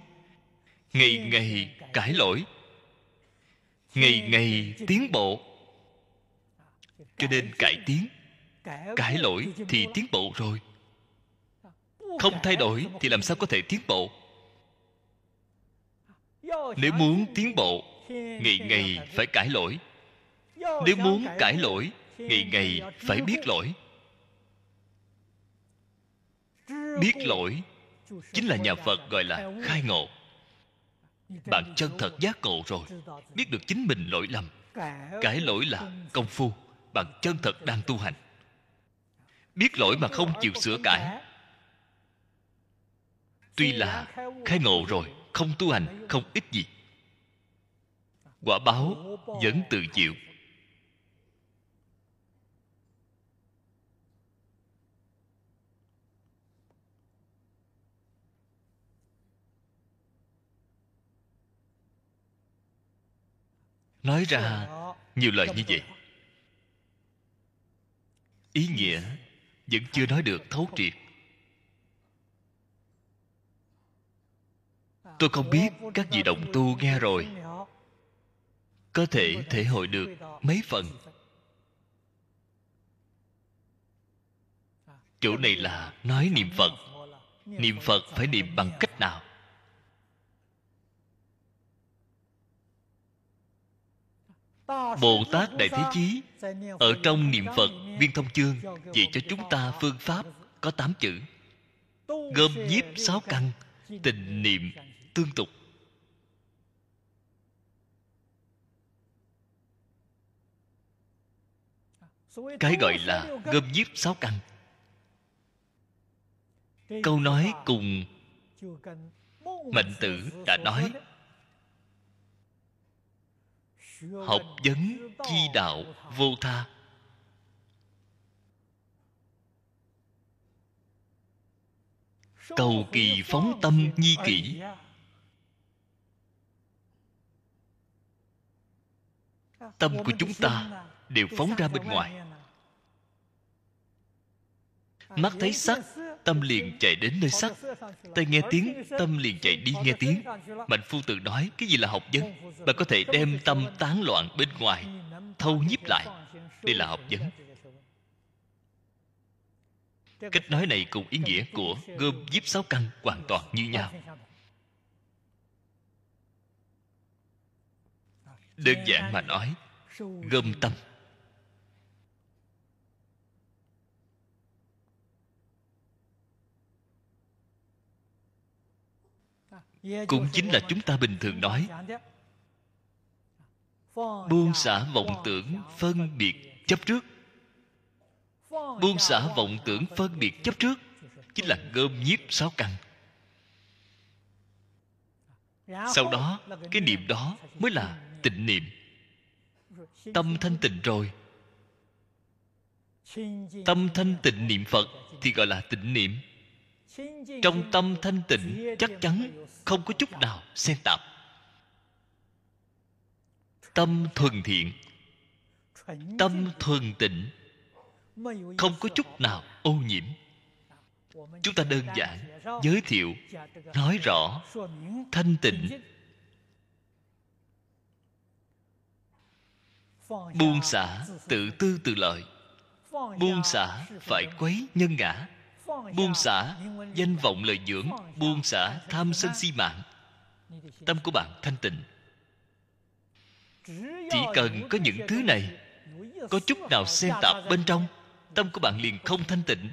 Speaker 2: ngày ngày cải lỗi, ngày ngày tiến bộ. Cho nên cải tiến cải lỗi thì tiến bộ rồi. Không thay đổi thì làm sao có thể tiến bộ? Nếu muốn tiến bộ, ngày ngày phải cải lỗi. Nếu muốn cải lỗi, ngày ngày phải biết lỗi biết lỗi chính là nhà phật gọi là khai ngộ. Bạn chân thật giác ngộ rồi, biết được chính mình lỗi lầm. Cải lỗi là công phu, bạn chân thật đang tu hành. Biết lỗi mà không chịu sửa cải. Tuy là khai ngộ rồi, không tu hành, không ích gì. Quả báo vẫn tự chịu. Nói ra nhiều lời như vậy. Ý nghĩa vẫn chưa nói được thấu triệt. Tôi không biết các vị đồng tu nghe rồi. Có thể thể hội được mấy phần? Chỗ này là nói niệm phật. Niệm phật phải niệm bằng cách nào bồ tát đại thế chí, ở trong niệm phật, viên thông chương, dạy cho chúng ta phương pháp có tám chữ. Gom nhiếp sáu căn, tình niệm tương tục. Cái gọi là gom nhiếp sáu căn. Câu nói cùng mạnh tử đã nói học vấn chi đạo vô tha. Cầu kỳ phóng tâm nhi kỷ. Tâm của chúng ta đều phóng ra bên ngoài. Mắt thấy sắc tâm liền chạy đến nơi sắc tai nghe tiếng, tâm liền chạy đi nghe tiếng. Mạnh phu tự nói, cái gì là học vấn? Bạn có thể đem tâm tán loạn bên ngoài, thâu nhiếp lại. Đây là học vấn. Cách nói này cùng ý nghĩa của gom giếp sáu căn hoàn toàn như nhau. Đơn giản mà nói, gom tâm. Cũng chính là chúng ta bình thường nói. Buông xả vọng tưởng phân biệt. chấp trước. Buông xả vọng tưởng phân biệt chấp trước. Chính là gom nhiếp sáu căn. Sau đó cái niệm đó mới là tịnh niệm. Tâm thanh tịnh rồi. Tâm thanh tịnh niệm phật thì gọi là tịnh niệm trong tâm thanh tịnh chắc chắn không có chút nào xen tạp. Tâm thuần thiện tâm thuần tịnh không có chút nào ô nhiễm. Chúng ta đơn giản giới thiệu nói rõ thanh tịnh. buông xả tự tư tự lợi. Buông xả phải quấy nhân ngã buông xả, danh vọng lời dưỡng, buông xả, tham sân si mạng. Tâm của bạn thanh tịnh. Chỉ cần có những thứ này, có chút nào xen tạp bên trong, tâm của bạn liền không thanh tịnh.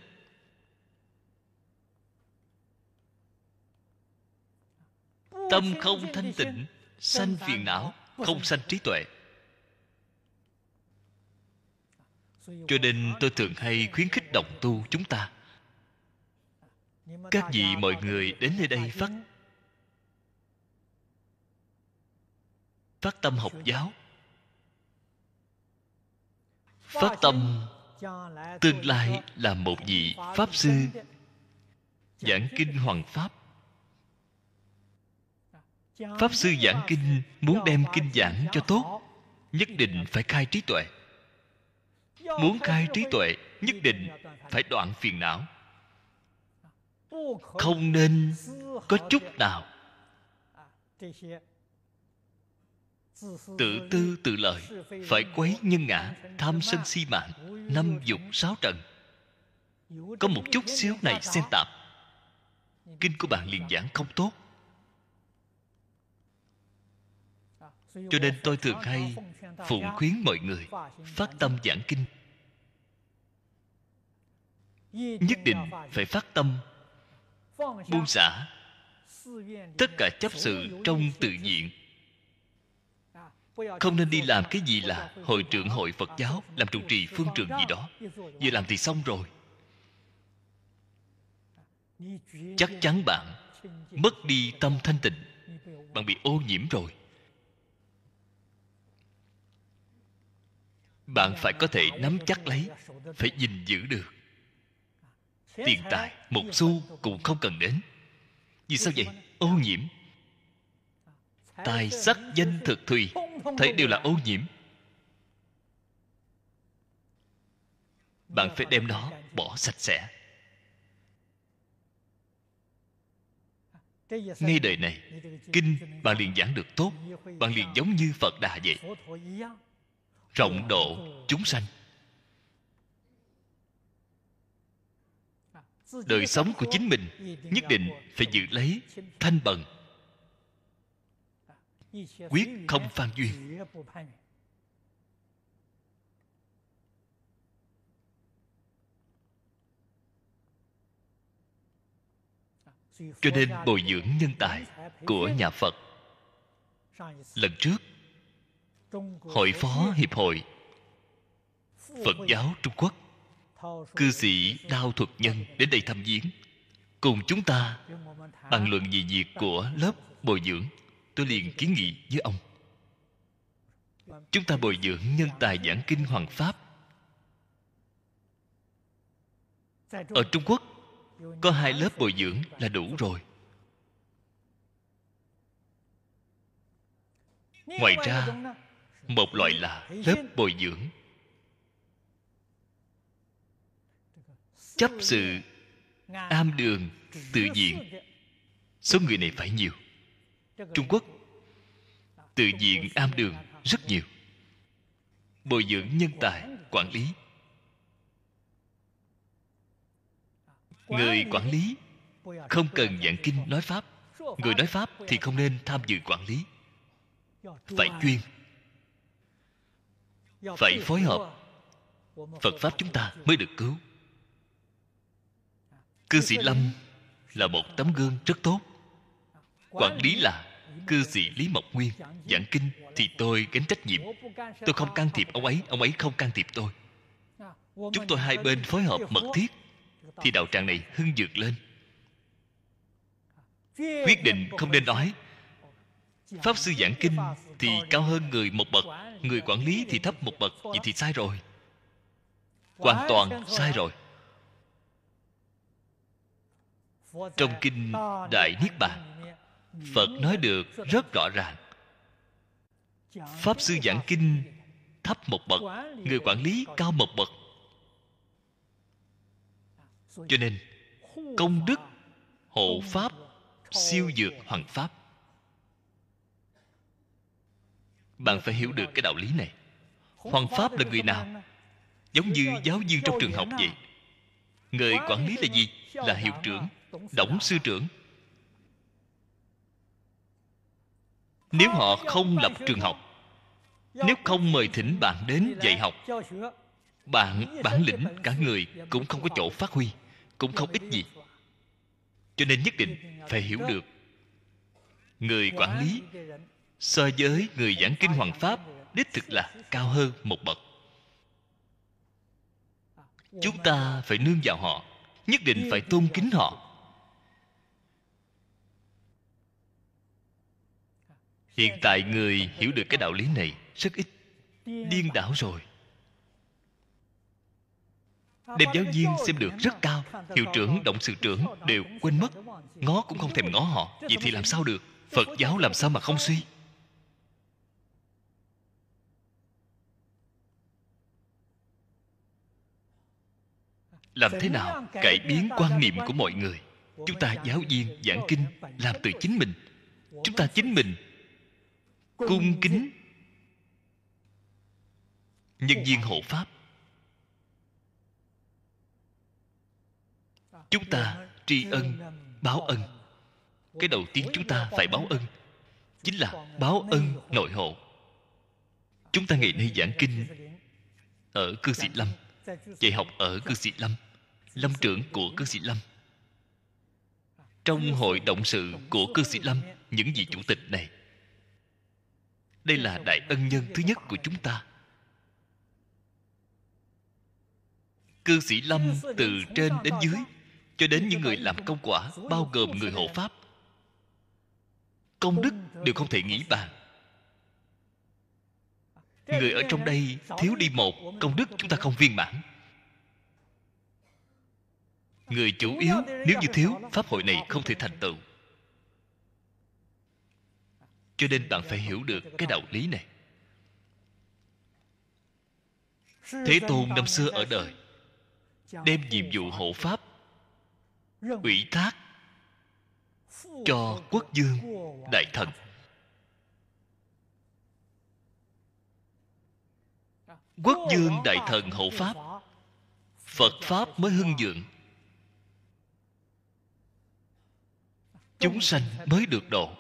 Speaker 2: Tâm không thanh tịnh, sanh phiền não, không sanh trí tuệ. Cho nên tôi thường hay khuyến khích đồng tu chúng ta các vị mọi người đến nơi đây phát phát tâm học giáo. Phát tâm tương lai là một vị pháp sư giảng kinh hoàng pháp. Pháp sư giảng kinh muốn đem kinh giảng cho tốt nhất định phải khai trí tuệ. Muốn khai trí tuệ nhất định phải đoạn phiền não không nên có chút nào tự tư tự lợi, phải quấy nhân ngã, tham sân si mạng, năm dục sáu trần. Có một chút xíu này xen tạp kinh của bạn liền giảng không tốt. Cho nên tôi thường hay phụng khuyến mọi người phát tâm giảng kinh. Nhất định phải phát tâm buông xả. tất cả chấp sự trong tự diện không nên đi làm cái gì là hội trưởng hội phật giáo làm trụ trì phương trường gì đó。vừa làm thì xong rồi。chắc chắn bạn mất đi tâm thanh tịnh。bạn bị ô nhiễm rồi。Bạn phải có thể nắm chắc lấy phải gìn giữ được tiền tài, một xu cũng không cần đến. Vì sao vậy? Ô nhiễm. Tài sắc danh thực thùy, thấy đều là ô nhiễm. Bạn phải đem nó bỏ sạch sẽ. Ngay đời này, kinh bạn liền giảng được tốt, bạn liền giống như phật đà vậy. Rộng độ chúng sanh. Đời sống của chính mình nhất định phải giữ lấy thanh bần quyết không phan duyên. Cho nên bồi dưỡng nhân tài của nhà phật. Lần trước, hội phó hiệp hội phật giáo trung quốc cư sĩ đao thuật nhân đến đây thăm viếng. Cùng chúng ta bàn luận về việc của lớp bồi dưỡng. Tôi liền kiến nghị với ông. Chúng ta bồi dưỡng nhân tài giảng kinh hoàng pháp. Ở trung quốc, có hai lớp bồi dưỡng là đủ rồi. Ngoài ra, một loại là lớp bồi dưỡng. Chấp sự am đường tự diện. Số người này phải nhiều. Trung quốc tự diện am đường rất nhiều. Bồi dưỡng nhân tài, quản lý. Người quản lý không cần giảng kinh nói pháp. Người nói pháp thì không nên tham dự quản lý. Phải chuyên. Phải phối hợp. Phật pháp chúng ta mới được cứu cư sĩ lâm là một tấm gương rất tốt. Quản lý là cư sĩ lý mộc nguyên. Giảng kinh thì tôi gánh trách nhiệm. Tôi không can thiệp ông ấy ông ấy không can thiệp tôi. Chúng tôi hai bên phối hợp mật thiết thì đạo tràng này hưng dược lên. Quyết định không nên nói. Pháp sư giảng kinh thì cao hơn người một bậc, người quản lý thì thấp một bậc, vậy thì sai rồi. Hoàn toàn sai rồi trong kinh đại niết bàn, phật nói được rất rõ ràng. Pháp sư giảng kinh thấp một bậc, người quản lý cao một bậc. Cho nên, công đức, hộ pháp, siêu dược hoàng pháp. Bạn phải hiểu được cái đạo lý này. Hoàng pháp là người nào? Giống như giáo viên trong trường học vậy. Người quản lý là gì? Là hiệu trưởng đổng sư trưởng. Nếu họ không lập trường học, nếu không mời thỉnh bạn đến dạy học, bạn, bản lĩnh cả người cũng không có chỗ phát huy, cũng không ích gì. Cho nên nhất định phải hiểu được, người quản lý so với người giảng kinh hoàng pháp đích thực là cao hơn một bậc. Chúng ta phải nương vào họ, nhất định phải tôn kính họ. Hiện tại người hiểu được cái đạo lý này rất ít. Điên đảo rồi. Đem giáo viên xem được rất cao. Hiệu trưởng, động sự trưởng đều quên mất. Ngó cũng không thèm ngó họ. Vậy thì làm sao được? Phật giáo làm sao mà không suy? Làm thế nào cải biến quan niệm của mọi người? Chúng ta giáo viên giảng kinh làm từ chính mình. Chúng ta chính mình cung kính. nhân viên hộ pháp. Chúng ta tri ân báo ân. Cái đầu tiên chúng ta phải báo ân. chính là báo ân nội hộ. Chúng ta ngày nay giảng kinh ở cư sĩ lâm. Dạy học ở cư sĩ lâm. Lâm trưởng của cư sĩ lâm. Trong hội động sự của cư sĩ lâm những vị chủ tịch này đây là đại ân nhân thứ nhất của chúng ta. Cư sĩ lâm từ trên đến dưới cho đến những người làm công quả, bao gồm người hộ pháp. Công đức đều không thể nghĩ bàn. Người ở trong đây thiếu đi một, công đức chúng ta không viên mãn. Người chủ yếu, nếu như thiếu, pháp hội này không thể thành tựu cho nên bạn phải hiểu được cái đạo lý này. Thế tôn năm xưa ở đời, đem nhiệm vụ hộ pháp, ủy thác cho quốc dương, đại thần. Quốc dương, đại thần, hộ pháp, phật pháp mới hưng vượng chúng sanh mới được độ.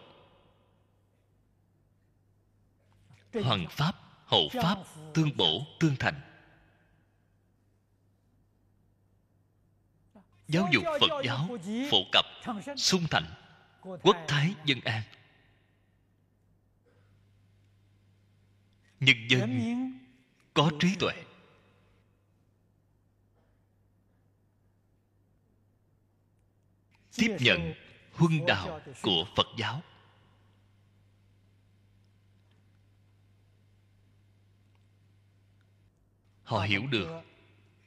Speaker 2: Hoàng pháp, hậu pháp, tương bổ, tương thành. Giáo dục phật giáo, phổ cập, sung thành, quốc thái dân an. Nhân dân có trí tuệ. Tiếp nhận huân đạo của phật giáo. Họ hiểu được.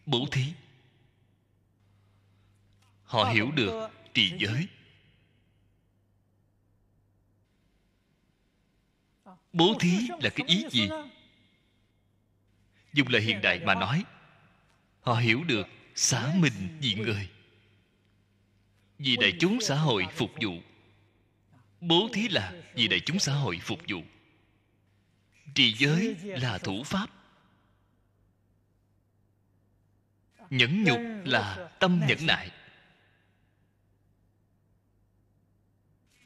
Speaker 2: bố thí. Họ hiểu được trì giới. bố thí là cái ý gì? dùng lời hiện đại mà nói họ hiểu được. xả mình vì người. Vì đại chúng xã hội phục vụ. Bố thí là vì đại chúng xã hội phục vụ. Trì giới là thủ pháp nhẫn nhục là tâm nhẫn nại.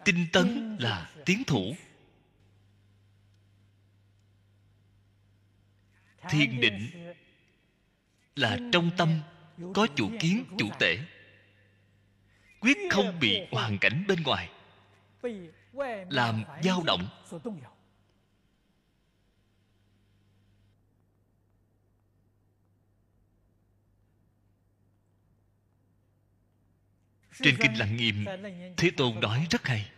Speaker 2: Tinh tấn là tiến thủ. Thiền định là trong tâm có chủ kiến, chủ tể. Quyết không bị hoàn cảnh bên ngoài. Làm dao động. Trên kinh lăng nghiêm thế tôn nói rất hay.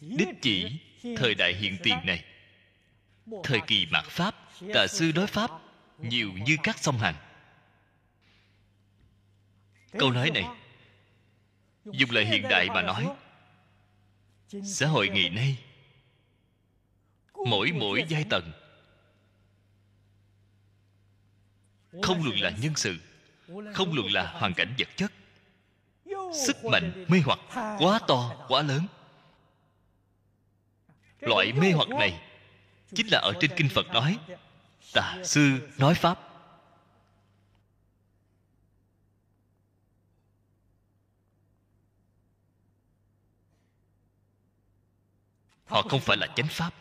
Speaker 2: Đích chỉ thời đại hiện tiền này. Thời kỳ mạt pháp tà sư nói pháp nhiều như các sông hành. Câu nói này dùng lời hiện đại mà nói xã hội ngày nay mỗi mỗi giai tầng không luận là nhân sự không luận là hoàn cảnh vật chất. Sức mạnh, mê hoặc quá to, quá lớn. Loại mê hoặc này chính là ở trên kinh phật nói, tà sư nói pháp. Họ không phải là chánh pháp.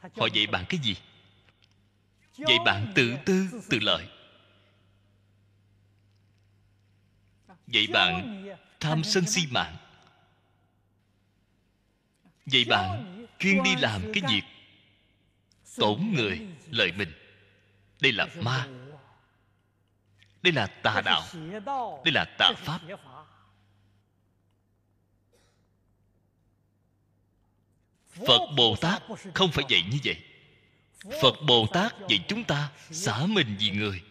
Speaker 2: Họ dạy bạn cái gì? Dạy bạn tự tư, tự lợi. Vậy bạn tham sân si mạng. Vậy bạn chuyên đi làm cái việc tổn người lợi mình. Đây là ma. Đây là tà đạo. Đây là tà pháp. Phật bồ tát không phải dạy như vậy. Phật bồ tát dạy chúng ta xả mình vì người.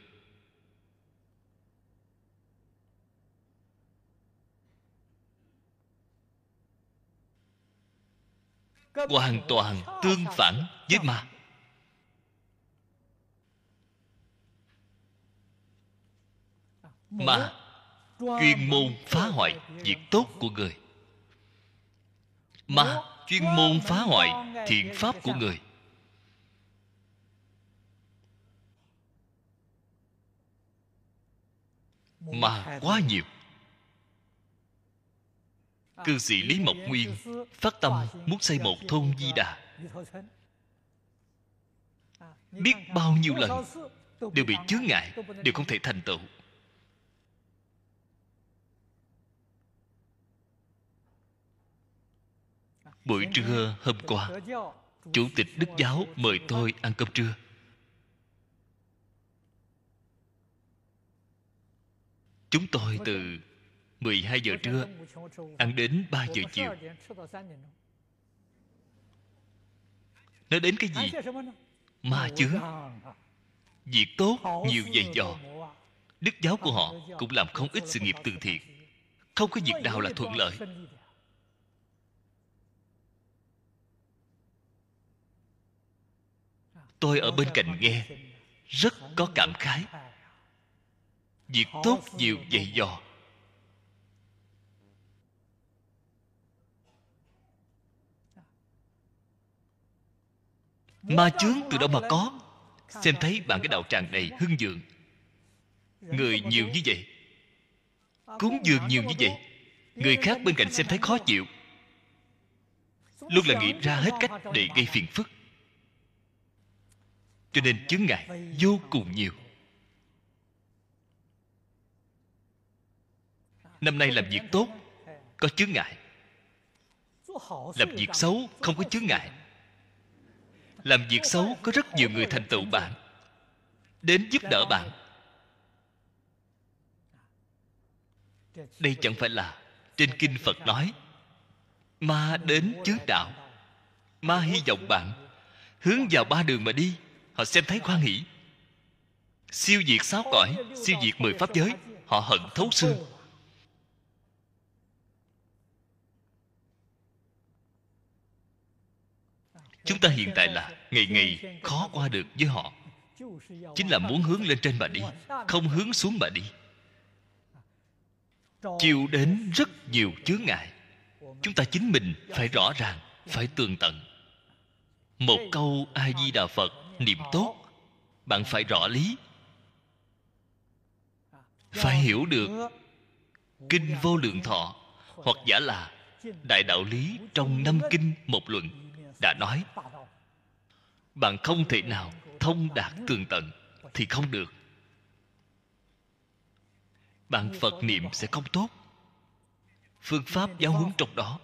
Speaker 2: Hoàn toàn tương phản với ma. Ma, chuyên môn phá hoại việc tốt của người. Ma, chuyên môn phá hoại thiện pháp của người. Mà quá nhiều cư sĩ lý mộc nguyên phát tâm muốn xây một thôn di đà. Biết bao nhiêu lần, đều bị chướng ngại, đều không thể thành tựu. Buổi trưa hôm qua, chủ tịch đức giáo mời tôi ăn cơm trưa. Chúng tôi từ 12 giờ trưa, ăn đến 3 giờ chiều. Nó đến cái gì? Ma chướng việc tốt nhiều dày dò. Đức giáo của họ cũng làm không ít sự nghiệp từ thiện. Không có việc nào là thuận lợi. Tôi ở bên cạnh nghe, rất có cảm khái. Việc tốt nhiều dày dò. Ma chướng từ đâu mà có? Xem thấy bạn cái đạo tràng này hưng dượng người nhiều như vậy. Cúng dường nhiều như vậy. Người khác bên cạnh xem thấy khó chịu. Luôn là nghĩ ra hết cách để gây phiền phức. Cho nên chướng ngại vô cùng nhiều. Năm nay làm việc tốt, có chướng ngại làm việc xấu, không có chướng ngại làm việc xấu có rất nhiều người thành tựu bạn. Đến giúp đỡ bạn. Đây chẳng phải là trên kinh phật nói, ma đến chướng đạo. Ma hy vọng bạn. Hướng vào ba đường mà đi. Họ xem thấy khoan hỷ. Siêu diệt sáu cõi, siêu diệt mười pháp giới, họ hận thấu xương. Chúng ta hiện tại là ngày ngày khó qua được với họ. Chính là muốn hướng lên trên mà đi, không hướng xuống mà đi. Chịu đến rất nhiều chướng ngại. Chúng ta chính mình phải rõ ràng, phải tường tận. Một câu a di đà phật, niệm tốt. Bạn phải rõ lý. Phải hiểu được kinh vô lượng thọ, hoặc giả là đại đạo lý trong năm kinh một luận đã nói. Bạn không thể nào thông đạt tường tận thì không được. Bạn phật niệm sẽ không tốt. Phương pháp giáo huấn trong đó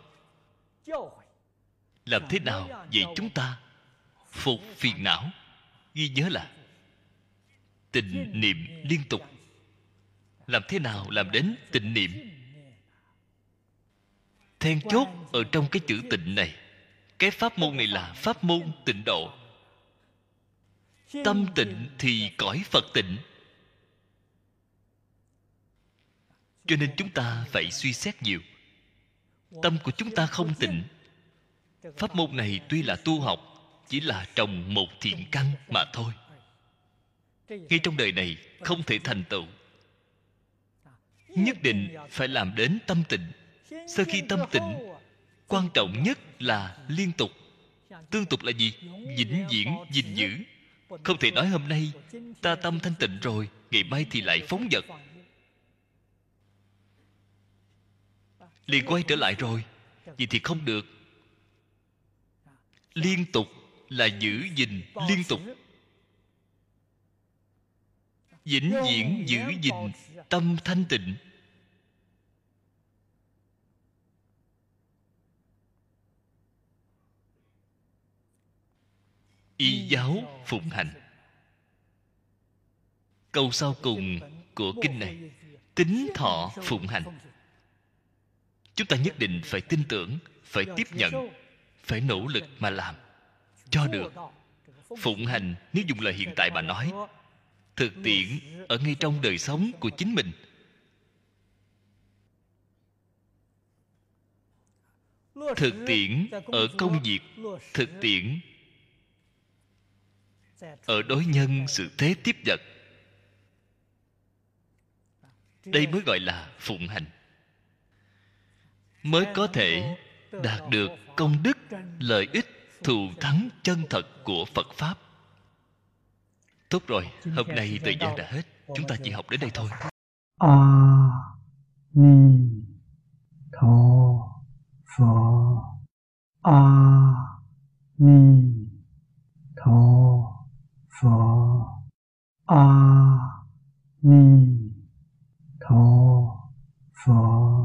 Speaker 2: làm thế nào vậy chúng ta phục phiền não? Ghi nhớ là tình niệm liên tục. Làm thế nào làm đến tình niệm? Then chốt ở trong cái chữ tình này cái pháp môn này là pháp môn tịnh độ. Tâm tịnh thì cõi phật tịnh. Cho nên chúng ta phải suy xét nhiều. Tâm của chúng ta không tịnh. Pháp môn này tuy là tu học, chỉ là trồng một thiện căn mà thôi. Ngay trong đời này, không thể thành tựu. Nhất định phải làm đến tâm tịnh. Sau khi tâm tịnh quan trọng nhất là liên tục. Tương tục là gì? Vĩnh viễn, gìn giữ. Không thể nói hôm nay ta tâm thanh tịnh rồi, ngày mai thì lại phóng vật liền quay trở lại rồi vậy thì không được. Liên tục là giữ gìn, liên tục. Vĩnh viễn, giữ gìn tâm thanh tịnh. Y giáo phụng hành. Câu sau cùng của kinh này, tính thọ phụng hành. Chúng ta nhất định phải tin tưởng, phải tiếp nhận, phải nỗ lực mà làm cho được. Phụng hành, nếu dùng lời hiện tại bà nói, thực tiễn ở ngay trong đời sống của chính mình. Thực tiễn ở công việc, thực tiễn ở đối nhân sự thế tiếp vật. đây mới gọi là phụng hành. Mới có thể đạt được công đức lợi ích thù thắng chân thật của phật pháp. Tốt rồi hôm nay thời gian đã hết. chúng ta chỉ học đến đây thôi.
Speaker 1: A ni tho phở a ni tho phở a ni tho phở